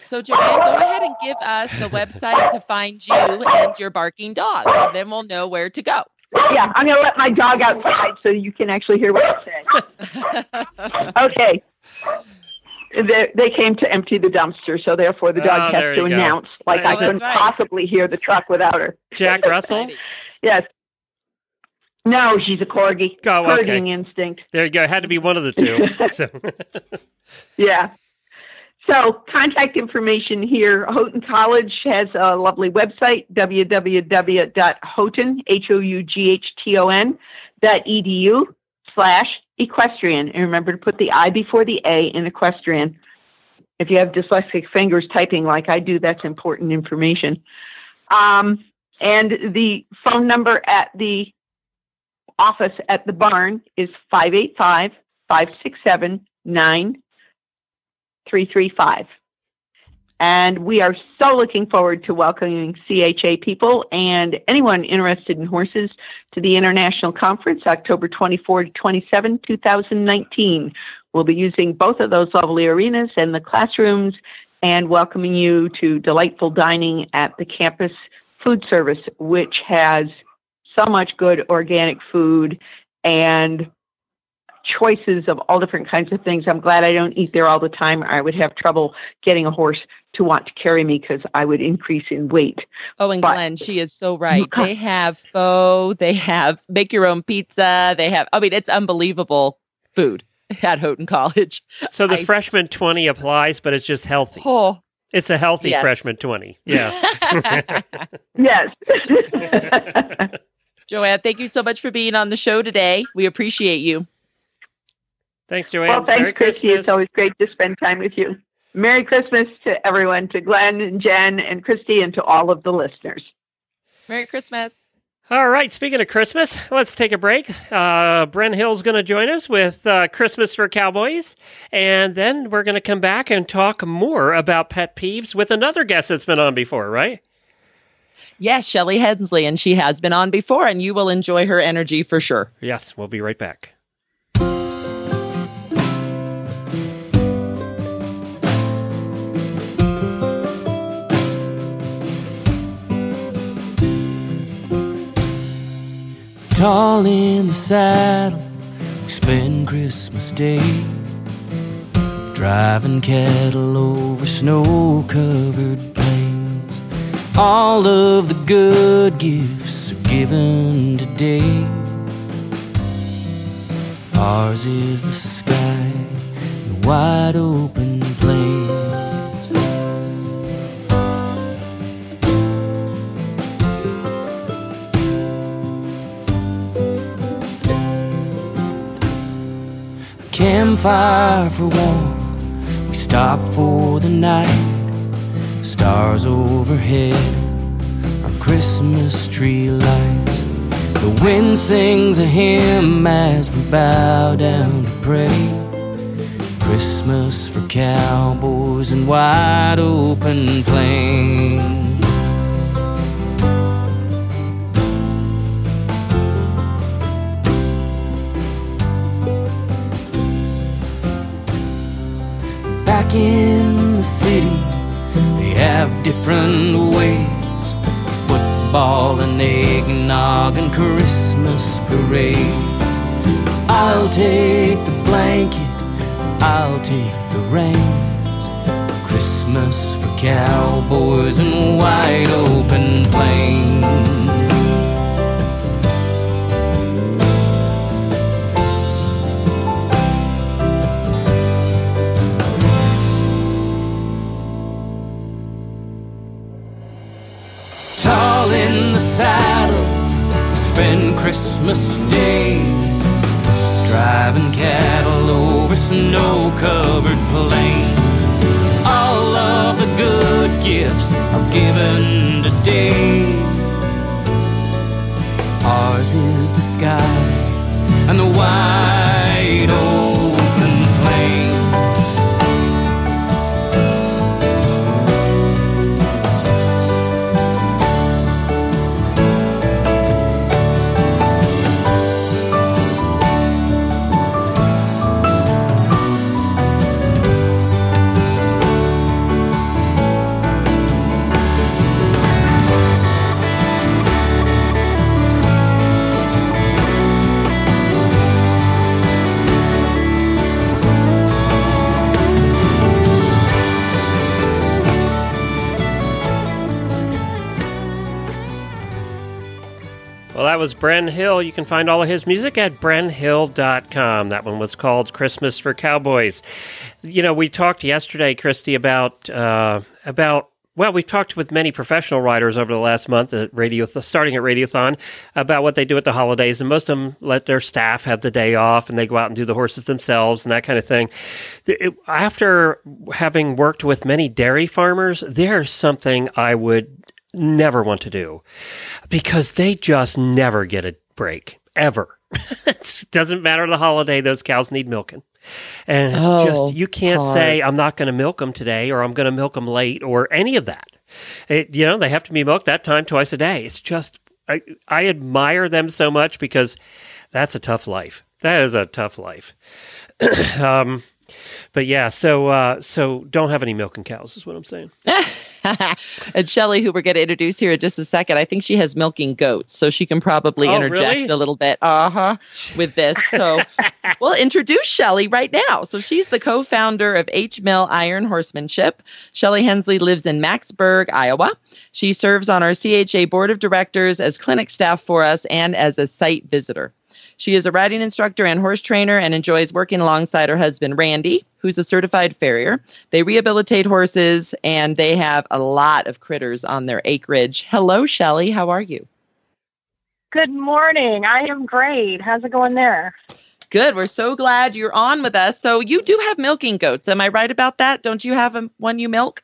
So, Joanne, go ahead and give us the website to find you and your barking dog, and then we'll know where to go. Yeah, I'm going to let my dog outside so you can actually hear what I say. Okay. They, they came to empty the dumpster, so therefore the Oh, dog there has to you go. announce, like Oh, I couldn't right. possibly hear the truck without her. Jack Russell? Yes. No, she's a corgi. Oh, okay. Herding instinct. There you go. It had to be one of the two. So, Yeah. So contact information here. Houghton College has a lovely website, www.houghton, H-O-U-G-H-T-O-N, dot edu slash equestrian. And remember to put the I before the A in equestrian. If you have dyslexic fingers typing like I do, that's important information. Um, and the phone number at the office at the barn is 585 567 335. And we are so looking forward to welcoming CHA people and anyone interested in horses to the International Conference, October 24 to 27, 2019. We'll be using both of those lovely arenas and the classrooms and welcoming you to delightful dining at the campus food service, which has so much good organic food and choices of all different kinds of things. I'm glad I don't eat there all the time. I would have trouble getting a horse to want to carry me because I would increase in weight. Oh, and But- Glenn, she is so right. They have pho, they have make your own pizza, they have, I mean, it's unbelievable food at Houghton College. so the I- freshman 20 applies, but it's just healthy. Oh, It's a healthy Yes. freshman 20. Yeah. Yes. Joanne, thank you so much for being on the show today. We appreciate you. Thanks, Joanne. well, thanks, Merry Christy. It's always great to spend time with you. Merry Christmas to everyone, to Glenn and Jen and Christy, and to all of the listeners. Merry Christmas. All right. Speaking of Christmas, let's take a break. Uh, Brenn Hill's going to join us with uh, Christmas for Cowboys. And then we're going to come back and talk more about pet peeves with another guest that's been on before, right? Yes, Shelly Hensley, and she has been on before, and you will enjoy her energy for sure. Yes. We'll be right back. Tall in the saddle, we spend Christmas Day driving cattle over snow covered plains. All of the good gifts are given today. Ours is the sky, the wide open plains. Campfire for warmth. We stop for the night. Stars overhead are Christmas tree lights. The wind sings a hymn as we bow down to pray. Christmas for cowboys and wide open plains. In the city, they have different ways football and eggnog and Christmas parades. I'll take the blanket, I'll take the reins. Christmas for cowboys and wide open plains. Saddle, spend Christmas Day driving cattle over snow-covered plains. All of the good gifts are given today. Ours is the sky and the wide open was Brenn Hill. You can find all of his music at brennhill.com. That one was called Christmas for Cowboys. You know, we talked yesterday, Christy, about uh, about well, we've talked with many professional writers over the last month at Radio, starting at Radiothon, about what they do at the holidays, and most of them let their staff have the day off, and they go out and do the horses themselves and that kind of thing. After having worked with many dairy farmers, there's something I would never want to do because they just never get a break ever. it doesn't matter the holiday; those cows need milking, and it's Oh, just you can't hard. say I'm not going to milk them today or I'm going to milk them late or any of that. It, you know, they have to be milked that time twice a day. It's just I, I admire them so much because that's a tough life. That is a tough life. um, but yeah, so uh, so don't have any milking cows is what I'm saying. and Shelly, who we're going to introduce here in just a second, I think she has milking goats, so she can probably Oh, interject really? a little bit. Uh huh. With this, so we'll introduce Shelly right now. So she's the co-founder of H Mill Iron Horsemanship. Shelly Hensley lives in Maxburg, Iowa. She serves on our CHA board of directors as clinic staff for us and as a site visitor. She is a riding instructor and horse trainer and enjoys working alongside her husband, Randy, who's a certified farrier. They rehabilitate horses and they have a lot of critters on their acreage. Hello, Shelly. How are you? Good morning. I am great. How's it going there? Good. We're so glad you're on with us. So, you do have milking goats. Am I right about that? Don't you have a, one you milk?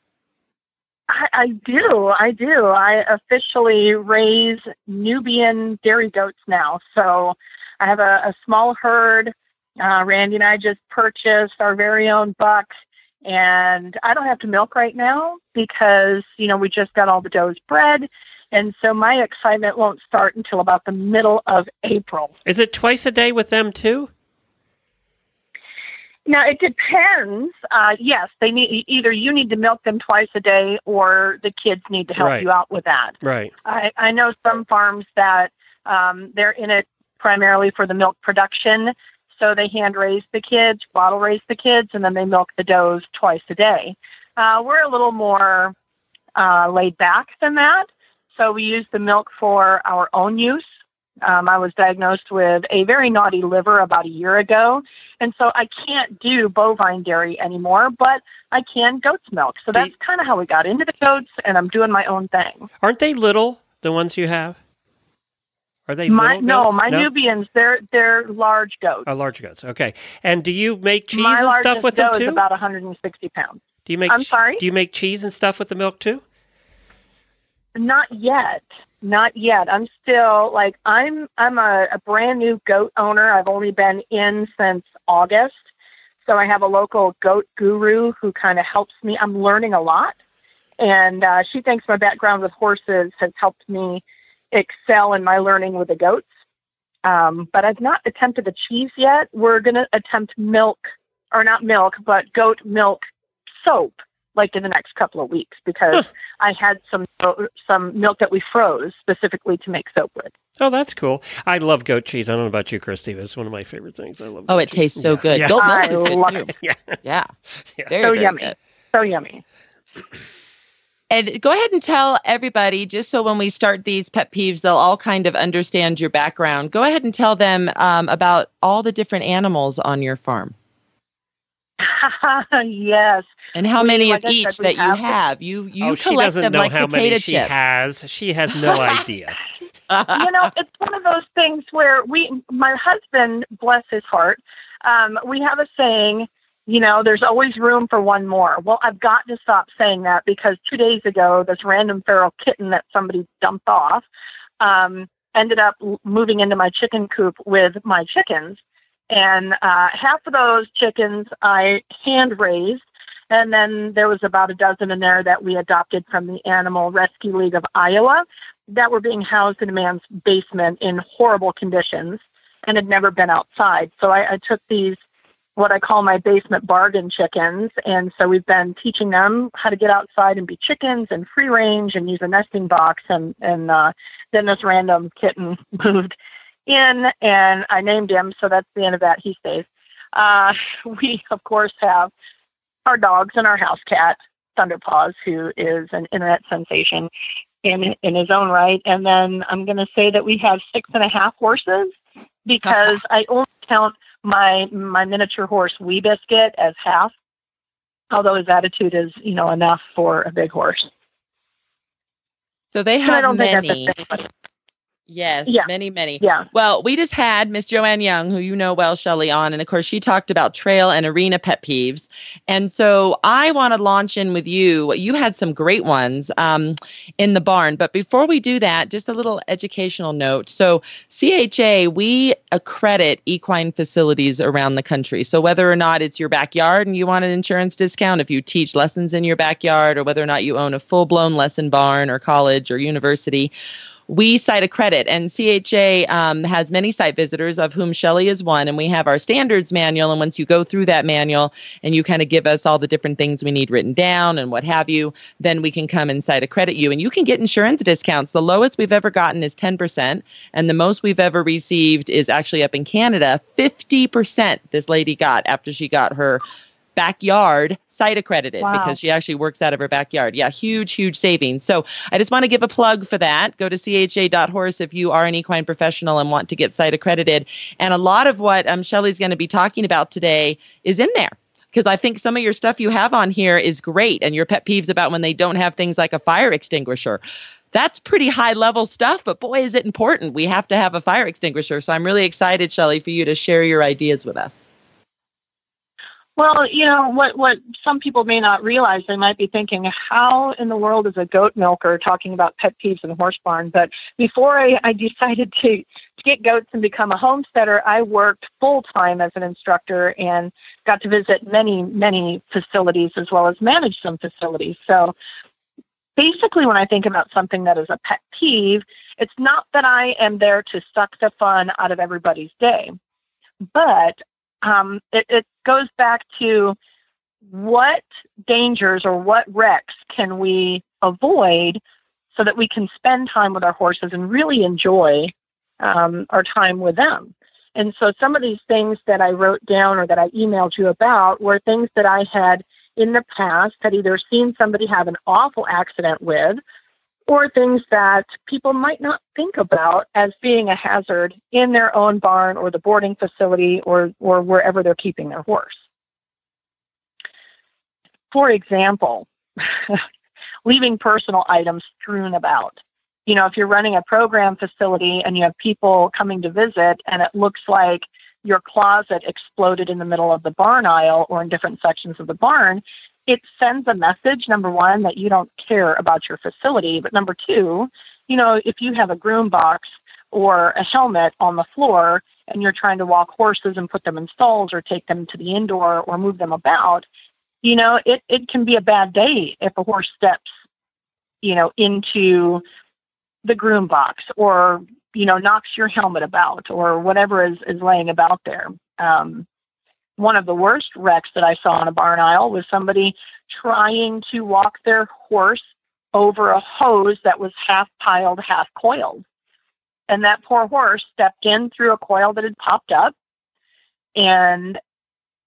I, I do. I do. I officially raise Nubian dairy goats now. So I have a, a small herd. Uh, Randy and I just purchased our very own buck, and I don't have to milk right now because you know we just got all the does bred, and so my excitement won't start until about the middle of April. Is it twice a day with them too? Now it depends. Uh, yes, they need either you need to milk them twice a day, or the kids need to help Right. you out with that. Right. I, I know some farms that um, they're in it primarily for the milk production, so they hand raise the kids, bottle raise the kids, and then they milk the does twice a day. Uh, we're a little more uh, laid back than that, so we use the milk for our own use. Um, I was diagnosed with a very naughty liver about a year ago, and so I can't do bovine dairy anymore, but I can goat's milk. So that's kind of how we got into the goats, and I'm doing my own thing. Aren't they little, the ones you have? Are they my little no, my Nubians they're they're large goats. Oh, large goats. Okay. And do you make cheese my and stuff with them is too? about 160 pounds. do you make? I'm sorry? Do you make cheese and stuff with the milk too? Not yet. Not yet. I'm still like I'm I'm a, a brand new goat owner. I've only been in since August. So I have a local goat guru who kind of helps me. I'm learning a lot. And uh, she thinks my background with horses has helped me excel in my learning with the goats. Um, but I've not attempted the cheese yet. We're going to attempt milk, or not milk, but goat milk soap, like in the next couple of weeks, because I had some some milk that we froze specifically to make soap with. Oh, that's cool. I love goat cheese. I don't know about you, Christy, but it's one of my favorite things. I love. Oh, goat it tastes so Yeah. good. Yeah. Goat I milk is love good too. Yeah. Yeah. Yeah. Very, so very yummy. good. So yummy. And go ahead and tell everybody, just so when we start these pet peeves, they'll all kind of understand your background. Go ahead and tell them um, about all the different animals on your farm yes. and how We- many like of I each said, we that you have- have. You you oh, she collect doesn't them know like how potato many she has. She has no idea. you know, it's one of those things where we, my husband, bless his heart, um, we have a saying, you know, there's always room for one more. Well, I've got to stop saying that because two days ago, this random feral kitten that somebody dumped off um, ended up moving into my chicken coop with my chickens. And uh, half of those chickens I hand raised. And then there was about a dozen in there that we adopted from the Animal Rescue League of Iowa that were being housed in a man's basement in horrible conditions and had never been outside. So I, I took these, what I call my basement bargain chickens. And so we've been teaching them how to get outside and be chickens and free range and use a nesting box. And, and uh, then this random kitten moved in and I named him. So that's the end of that. He stays. Uh, we, of course, have our dogs and our house cat, Thunderpaws, who is an internet sensation in in his own right. And then I'm going to say that we have six and a half horses because I only count my my miniature horse Wee Biscuit as half, although his attitude is you know enough for a big horse. So they have many. that's a thing. but- Yes, Yeah. many, many. Yeah. Well, we just had Miss Joanne Young, who you know well, Shelley, on, and of course she talked about trail and arena pet peeves. And so I want to launch in with you. You had some great ones um, in the barn, but before we do that, just a little educational note. So CHA, we accredit equine facilities around the country. So whether or not it's your backyard and you want an insurance discount, if you teach lessons in your backyard, or whether or not you own a full-blown lesson barn or college or university we site a credit and CHA um, has many site visitors of whom Shelley is one and we have our standards manual and once you go through that manual and you kind of give us all the different things we need written down and what have you then we can come and site a credit you. And you can get insurance discounts. The lowest we've ever gotten is 10% and the most we've ever received is actually up in Canada 50% this lady got after she got her backyard site accredited Wow. because she actually works out of her backyard. Yeah, huge, huge savings. So I just want to give a plug for that. Go to cha.horse if you are an equine professional and want to get site accredited. And a lot of what um, Shelley's going to be talking about today is in there. Because I think some of your stuff you have on here is great, and your pet peeves about when they don't have things like a fire extinguisher. That's pretty high level stuff, but boy, is it important. We have to have a fire extinguisher. So I'm really excited, Shelly, for you to share your ideas with us. Well, you know what what some people may not realize, they might be thinking, how in the world is a goat milker talking about pet peeves in a horse barn? But before I, I decided to, to get goats and become a homesteader, I worked full time as an instructor and got to visit many, many facilities as well as manage some facilities. So basically when I think about something that is a pet peeve, it's not that I am there to suck the fun out of everybody's day. But um, it, it goes back to what dangers or what wrecks can we avoid so that we can spend time with our horses and really enjoy um, our time with them. And so some of these things that I wrote down or that I emailed you about were things that I had in the past had either seen somebody have an awful accident with or things that people might not think about as being a hazard in their own barn or the boarding facility or, or wherever they're keeping their horse. For example, leaving personal items strewn about. you know, if you're running a program facility and you have people coming to visit and it looks like your closet exploded in the middle of the barn aisle or in different sections of the barn, it sends a message, number one, that you don't care about your facility. But number two, you know, if you have a groom box or a helmet on the floor and you're trying to walk horses and put them in stalls or take them to the indoor or move them about, you know, it, it can be a bad day if a horse steps, you know, into the groom box or, you know, knocks your helmet about or whatever is, is laying about there. Um, one of the worst wrecks that I saw in a barn aisle was somebody trying to walk their horse over a hose that was half piled, half coiled. And that poor horse stepped in through a coil that had popped up. And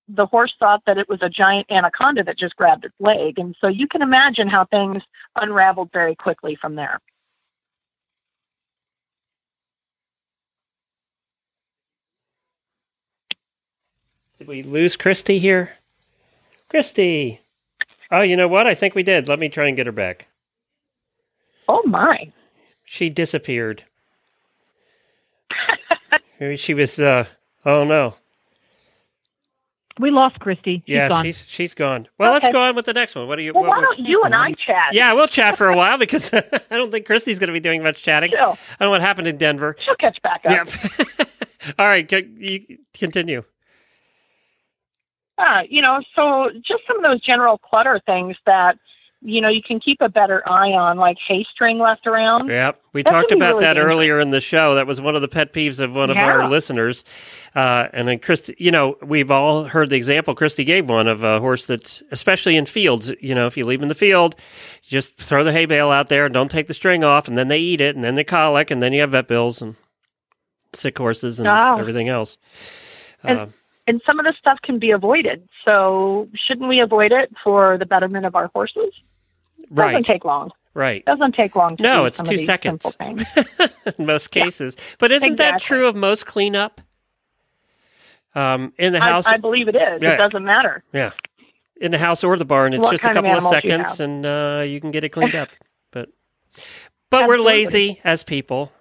the horse thought that it was a giant anaconda that just grabbed its leg. And so you can imagine how things unraveled very quickly from there. Did we lose Christy here? Christy! Oh, you know what? I think we did. Let me try and get her back. Oh, my. She disappeared. Maybe she was, uh, oh no. We lost Christy. She's yeah, gone. she's she's gone. Well, let's go on with the next one. What do you? Well, what- why don't you and I chat? yeah, we'll chat for a while because I don't think Christy's going to be doing much chatting. She'll, I don't know what happened in Denver. she'll catch back up. Yep. All right, c- you continue. Uh, you know, so just some of those general clutter things that, you know, you can keep a better eye on, like hay string left around. Yep, we That talked about really that earlier in the show. That was one of the pet peeves of one of Yeah. our listeners. Uh, and then Christy, you know, we've all heard the example Christy gave one of a horse that's, especially in fields, you know, if you leave them in the field, you just throw the hay bale out there and don't take the string off, and then they eat it, and then they colic, and then you have vet bills and sick horses and Oh. everything else. And- Uh, And some of this stuff can be avoided. So shouldn't we avoid it for the betterment of our horses? Right. Doesn't take long. right. Doesn't take long to No, it's two seconds. in most cases. But isn't that true of most cleanup? Um, in the house, I believe it is. Yeah. It doesn't matter. Yeah. In the house or the barn, it's What just a kind of couple of, animals you seconds and uh, you can get it cleaned up. But but we're lazy as people.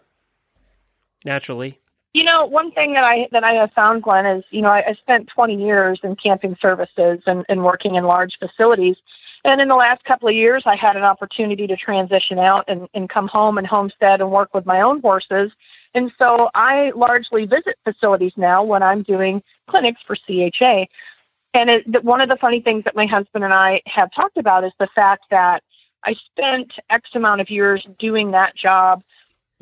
Naturally. You know, one thing that I that I have found, Glenn, is you know I, I spent 20 years in camping services and, and working in large facilities, and in the last couple of years, I had an opportunity to transition out and, and come home and homestead and work with my own horses, and so I largely visit facilities now when I'm doing clinics for CHA. And it, one of the funny things that my husband and I have talked about is the fact that I spent X amount of years doing that job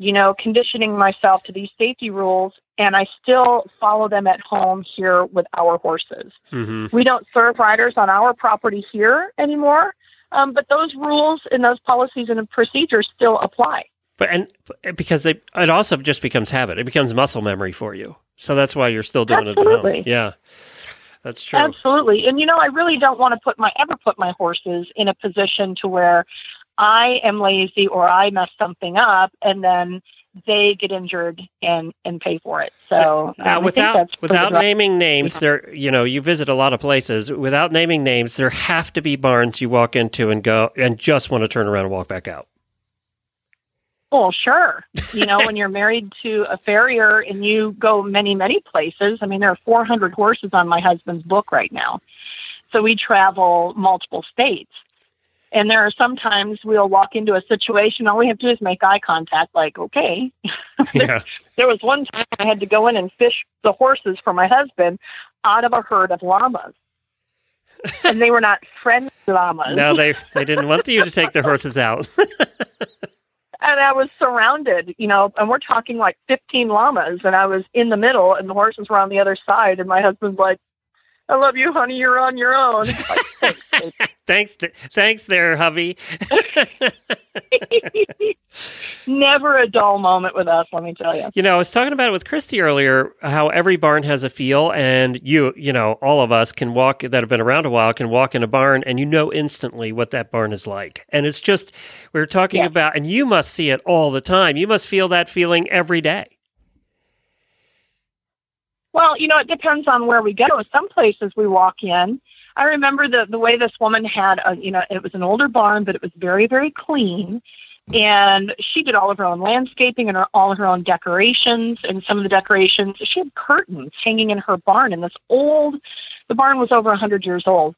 you know, conditioning myself to these safety rules, and I still follow them at home here with our horses. hmm We don't serve riders on our property here anymore, um, but those rules and those policies and procedures still apply. But and because they, it also just becomes habit. It becomes muscle memory for you. So that's why you're still doing it at Absolutely. home. Yeah, that's true. Absolutely. And you know, I really don't want to put my ever put my horses in a position to where I am lazy or I mess something up and then they get injured and and pay for it. So now, um, without that's for the without naming names, there you know you visit a lot of places. Without naming names, there have to be barns you walk into and go and just want to turn around and walk back out. Well, sure. You know, when you're married to a farrier and you go many, many places, I mean, there are 400 horses on my husband's book right now. So we travel multiple states. And there are sometimes we'll walk into a situation, all we have to do is make eye contact, like, okay. Yeah, There was one time I had to go in and fish the horses for my husband out of a herd of llamas. and they were not friendly llamas. no, they they didn't want you to take their horses out. and I was surrounded, you know, and we're talking like 15 llamas, and I was in the middle, and the horses were on the other side, and my husband's like, "I love you, honey. You're on your own." Like, thanks, thanks, th- thanks, there, hubby. Never a dull moment with us, let me tell you. You know, I was talking about it with Christy earlier, how every barn has a feel, and you, you know, all of us can walk that have been around a while can walk in a barn, and you know instantly what that barn is like. And it's just we are talking Yeah. about, and you must see it all the time. You must feel that feeling every day. Well, you know, it depends on where we go. Some places we walk in. I remember the the way this woman had a, you know, it was an older barn, but it was very, very clean. And she did all of her own landscaping and her, all of her own decorations. And some of the decorations, she had curtains hanging in her barn. And this old, the barn was over a 100 years old.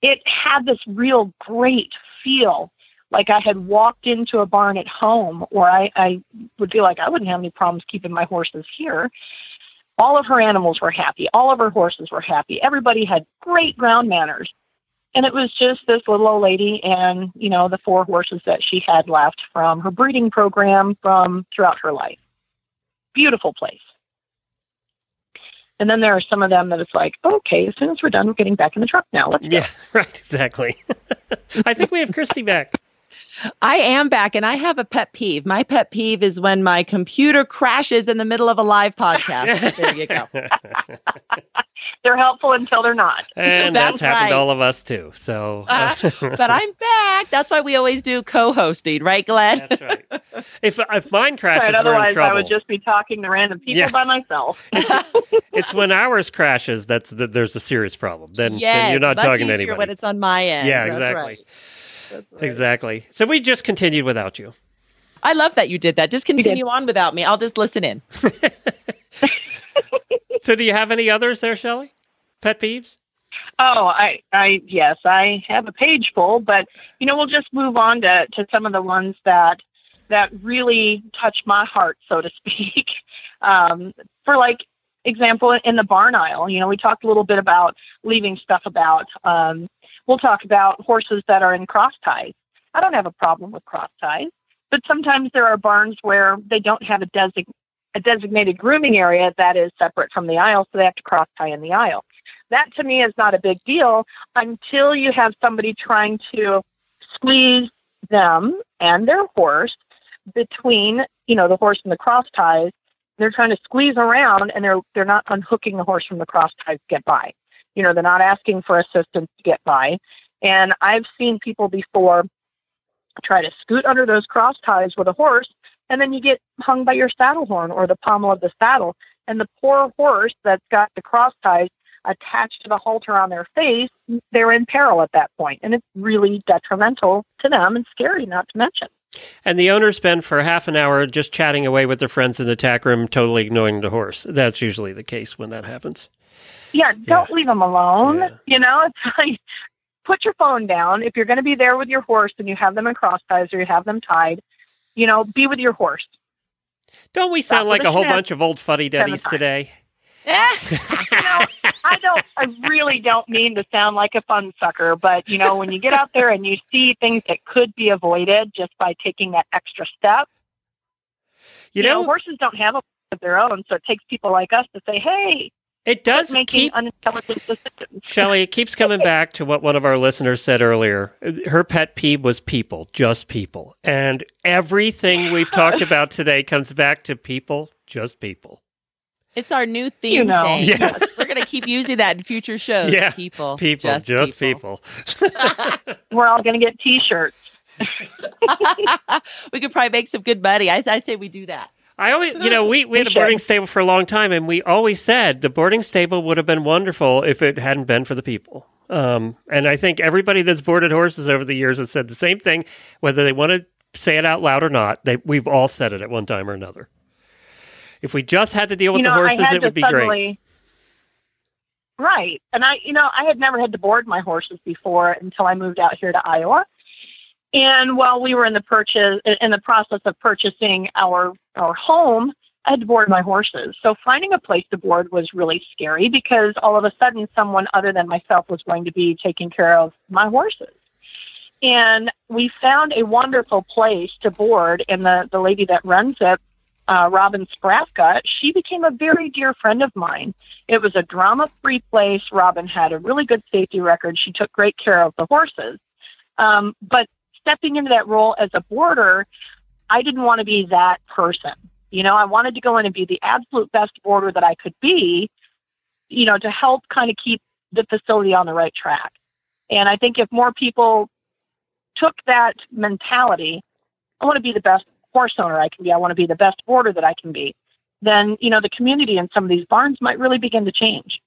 It had this real great feel like I had walked into a barn at home, or I, I would feel like I wouldn't have any problems keeping my horses here. All of her animals were happy. All of her horses were happy. Everybody had great ground manners. And it was just this little old lady and, you know, the four horses that she had left from her breeding program from throughout her life. Beautiful place. And then there are some of them that it's like, okay, as soon as we're done, we're getting back in the truck now. Let's go. Yeah, right, exactly. I think we have Christy back. I am back and I have a pet peeve. My pet peeve is when my computer crashes in the middle of a live podcast. there you go. they're helpful until they're not. And that's, that's happened right. to all of us too. So, uh, but I'm back. That's why we always do co-hosting, right, Glenn? That's right. If if mine crashes, right, otherwise I would just be talking to random people yes. by myself. it's, it's, when ours crashes that's the, there's a serious problem. Then, yes, then you're not talking to anybody. When it's on my end. Yeah, exactly. Right. Right. Exactly. So we just continued without you. I love that you did that. Just continue on without me. I'll just listen in. so do you have any others there, Shelley? Pet peeves? Oh, I, I, yes, I have a page full, but you know, we'll just move on to, to some of the ones that that really touch my heart, so to speak. Um, for like example, in the barn aisle, you know, we talked a little bit about leaving stuff about. Um, we'll talk about horses that are in cross ties. I don't have a problem with cross ties, but sometimes there are barns where they don't have a design a designated grooming area that is separate from the aisle, so they have to cross tie in the aisle. That to me is not a big deal until you have somebody trying to squeeze them and their horse between, you know, the horse and the cross ties. They're trying to squeeze around and they're they're not unhooking the horse from the cross ties to get by. You know, they're not asking for assistance to get by. And I've seen people before try to scoot under those cross ties with a horse, and then you get hung by your saddle horn or the pommel of the saddle. And the poor horse that's got the cross ties attached to the halter on their face, they're in peril at that point, and it's really detrimental to them and scary, not to mention. And the owners spend for half an hour just chatting away with their friends in the tack room, totally ignoring the horse. That's usually the case when that happens. Yeah, don't yeah. leave them alone. Yeah. You know, it's like put your phone down. If you're going to be there with your horse and you have them in cross ties or you have them tied, you know, be with your horse. Don't we sound like a whole bunch of old fuddy duddies today? Eh, you know, I don't. I really don't mean to sound like a fun sucker, but you know, when you get out there and you see things that could be avoided just by taking that extra step, you, you know, know, horses don't have a of their own, so it takes people like us to say, "Hey, it does keep unintelligent decisions. Shelley, it keeps coming back to what one of our listeners said earlier. Her pet peeve was people, just people. And everything we've talked about today comes back to people, just people. It's our new theme you know. Yeah. We're going to keep using that in future shows. Yeah. People. People, just, just people. people. We're all going to get t shirts. we could probably make some good money. I, I say we do that. I always, you know, we, we had a boarding stable for a long time, and we always said the boarding stable would have been wonderful if it hadn't been for the people. Um, and I think everybody that's boarded horses over the years has said the same thing, whether they want to say it out loud or not. They, we've all said it at one time or another. If we just had to deal with you know, the horses, it would be suddenly, great. Right. And I, you know, I had never had to board my horses before until I moved out here to Iowa. And while we were in the purchase in the process of purchasing our our home, I had to board my horses. So finding a place to board was really scary because all of a sudden someone other than myself was going to be taking care of my horses. And we found a wonderful place to board, and the, the lady that runs it, uh, Robin Sprafka, she became a very dear friend of mine. It was a drama free place. Robin had a really good safety record. She took great care of the horses. Um, but stepping into that role as a boarder, I didn't want to be that person. You know, I wanted to go in and be the absolute best boarder that I could be, you know, to help kind of keep the facility on the right track. And I think if more people took that mentality, I want to be the best horse owner I can be, I want to be the best boarder that I can be, then, you know, the community in some of these barns might really begin to change.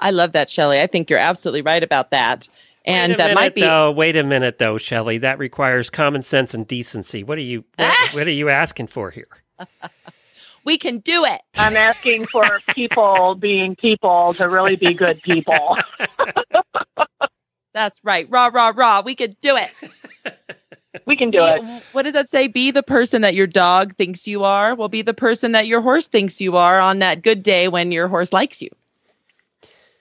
I love that, Shelley. I think you're absolutely right about that And wait that might be though. Wait a minute, though, Shelley. That requires common sense and decency. What are you? What, what are you asking for here? we can do it. I'm asking for people being people to really be good people. That's right. Rah rah rah. We can do it. We can do it. What does that say? Be the person that your dog thinks you are. Well, be the person that your horse thinks you are on that good day when your horse likes you.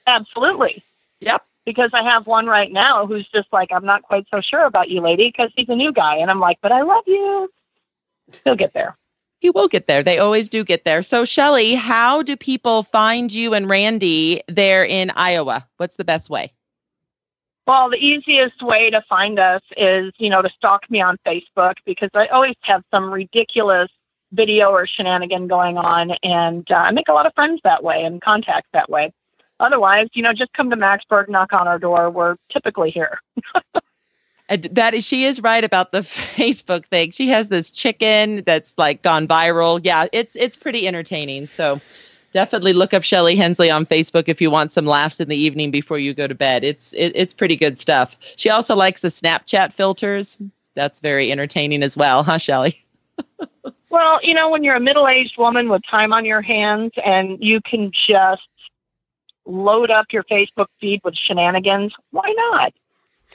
Absolutely. Yep. Because I have one right now who's just like, I'm not quite so sure about you, lady, because he's a new guy. And I'm like, but I love you. He'll get there. He will get there. They always do get there. So, Shelly, how do people find you and Randy there in Iowa? What's the best way? Well, the easiest way to find us is, you know, to stalk me on Facebook because I always have some ridiculous video or shenanigan going on, and uh, I make a lot of friends that way and contacts that way. Otherwise, you know, just come to Maxburg, knock on our door. We're typically here. And that is, she is right about the Facebook thing. She has this chicken that's like gone viral. Yeah, it's it's pretty entertaining. So definitely look up Shelly Hensley on Facebook if you want some laughs in the evening before you go to bed. It's it, it's pretty good stuff. She also likes the Snapchat filters. That's very entertaining as well, huh, Shelly? Well, you know, when you're a middle aged woman with time on your hands and you can just load up your Facebook feed with shenanigans, why not?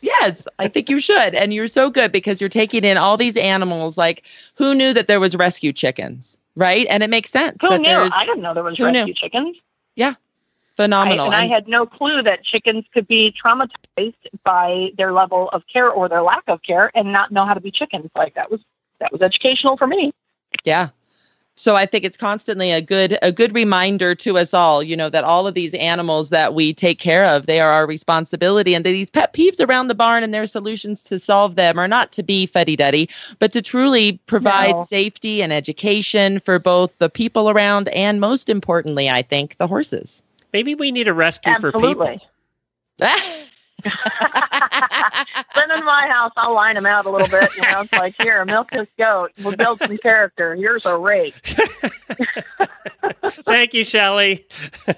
Yes, I think you should. And you're so good because you're taking in all these animals. Like, who knew that there was rescue chickens, right? And it makes sense. Who knew? I didn't know there was rescue knew? chickens. Yeah, I, phenomenal. and I had no clue that chickens could be traumatized by their level of care or their lack of care and not know how to be chickens. Like that was that was educational for me. Yeah. So I think it's constantly a good a good reminder to us all, you know, that all of these animals that we take care of, they are our responsibility and these pet peeves around the barn and their solutions to solve them are not to be fuddy-duddy, but to truly provide No. safety and education for both the people around and most importantly, I think, the horses. Maybe we need a rescue for people. Absolutely. people. Then in my house, I'll line them out a little bit. You know, it's like here, milk this goat. We'll build some character. Here's a rake. Thank you, Shelley.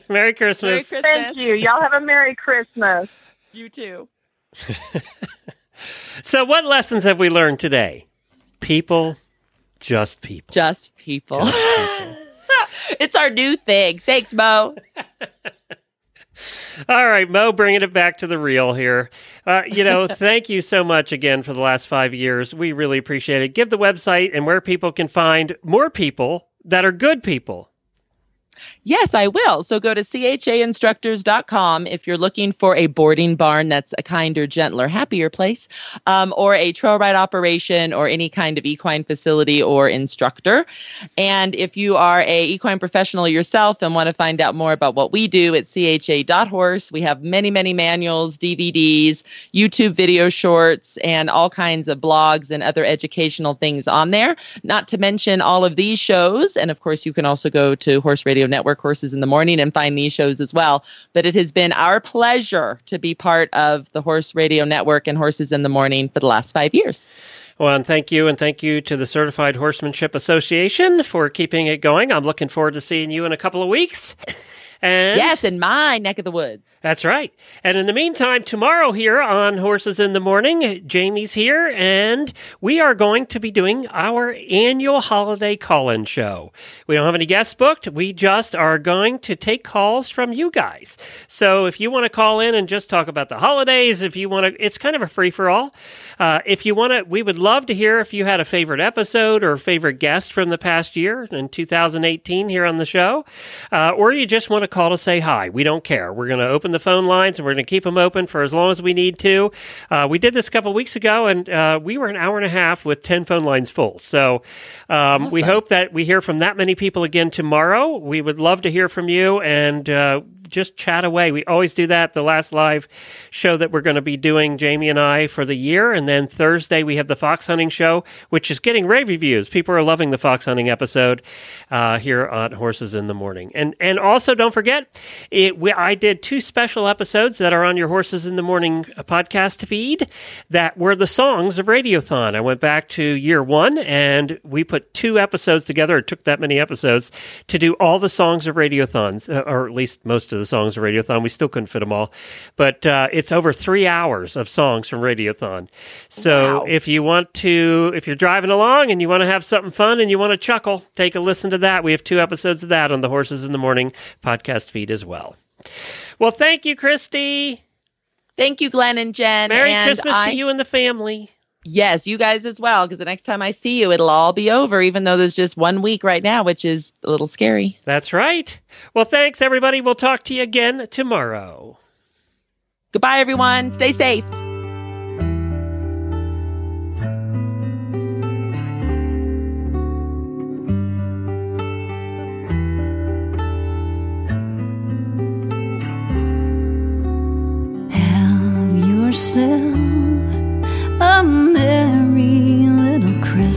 Merry Christmas. Merry Christmas. Thank you. Y'all have a merry Christmas. You too. So, what lessons have we learned today? People, just people. Just people. Just people. it's our new thing. Thanks, Mo. All right, Mo, bringing it back to the real here. Uh, you know, thank you so much again for the last five years. We really appreciate it. Give the website and where people can find more people that are good people. Yes, I will. So go to chainstructors.com if you're looking for a boarding barn that's a kinder, gentler, happier place, um, or a trail ride operation or any kind of equine facility or instructor. And if you are a equine professional yourself and want to find out more about what we do at cha.horse, we have many, many manuals, DVDs, YouTube video shorts, and all kinds of blogs and other educational things on there. Not to mention all of these shows. And of course, you can also go to Horse Radio Network Horses in the Morning and find these shows as well. But it has been our pleasure to be part of the Horse Radio Network and Horses in the Morning for the last five years. Well, and thank you, and thank you to the Certified Horsemanship Association for keeping it going. I'm looking forward to seeing you in a couple of weeks. And yes, in my neck of the woods. That's right. And in the meantime, tomorrow here on Horses in the Morning, Jamie's here, and we are going to be doing our annual holiday call in show. We don't have any guests booked. We just are going to take calls from you guys. So if you want to call in and just talk about the holidays, if you want to, it's kind of a free for all. Uh, if you want to, we would love to hear if you had a favorite episode or favorite guest from the past year in 2018 here on the show, uh, or you just want to call to say hi. We don't care. We're going to open the phone lines and we're going to keep them open for as long as we need to. Uh, we did this a couple weeks ago and uh, we were an hour and a half with 10 phone lines full. So um, we hope that we hear from that many people again tomorrow. We would love to hear from you and uh, just chat away. We always do that. The last live show that we're going to be doing, Jamie and I, for the year. And then Thursday, we have the fox hunting show, which is getting rave reviews. People are loving the fox hunting episode uh, here on Horses in the Morning. And and also, don't forget, it, we, I did two special episodes that are on your Horses in the Morning uh, podcast feed that were the songs of Radiothon. I went back to year one and we put two episodes together. It took that many episodes to do all the songs of Radiothons, uh, or at least most of of the songs of Radiothon. We still couldn't fit them all, but uh, it's over three hours of songs from Radiothon. So Wow. if you want to, if you're driving along and you want to have something fun and you want to chuckle, take a listen to that. We have two episodes of that on the Horses in the Morning podcast feed as well. Well, thank you, Christy. Thank you, Glenn and Jen. Merry and Christmas I- to you and the family. Yes, you guys as well, because the next time I see you, it'll all be over, even though there's just one week right now, which is a little scary. That's right. Well, thanks, everybody. We'll talk to you again tomorrow. Goodbye, everyone. Stay safe. Have yourself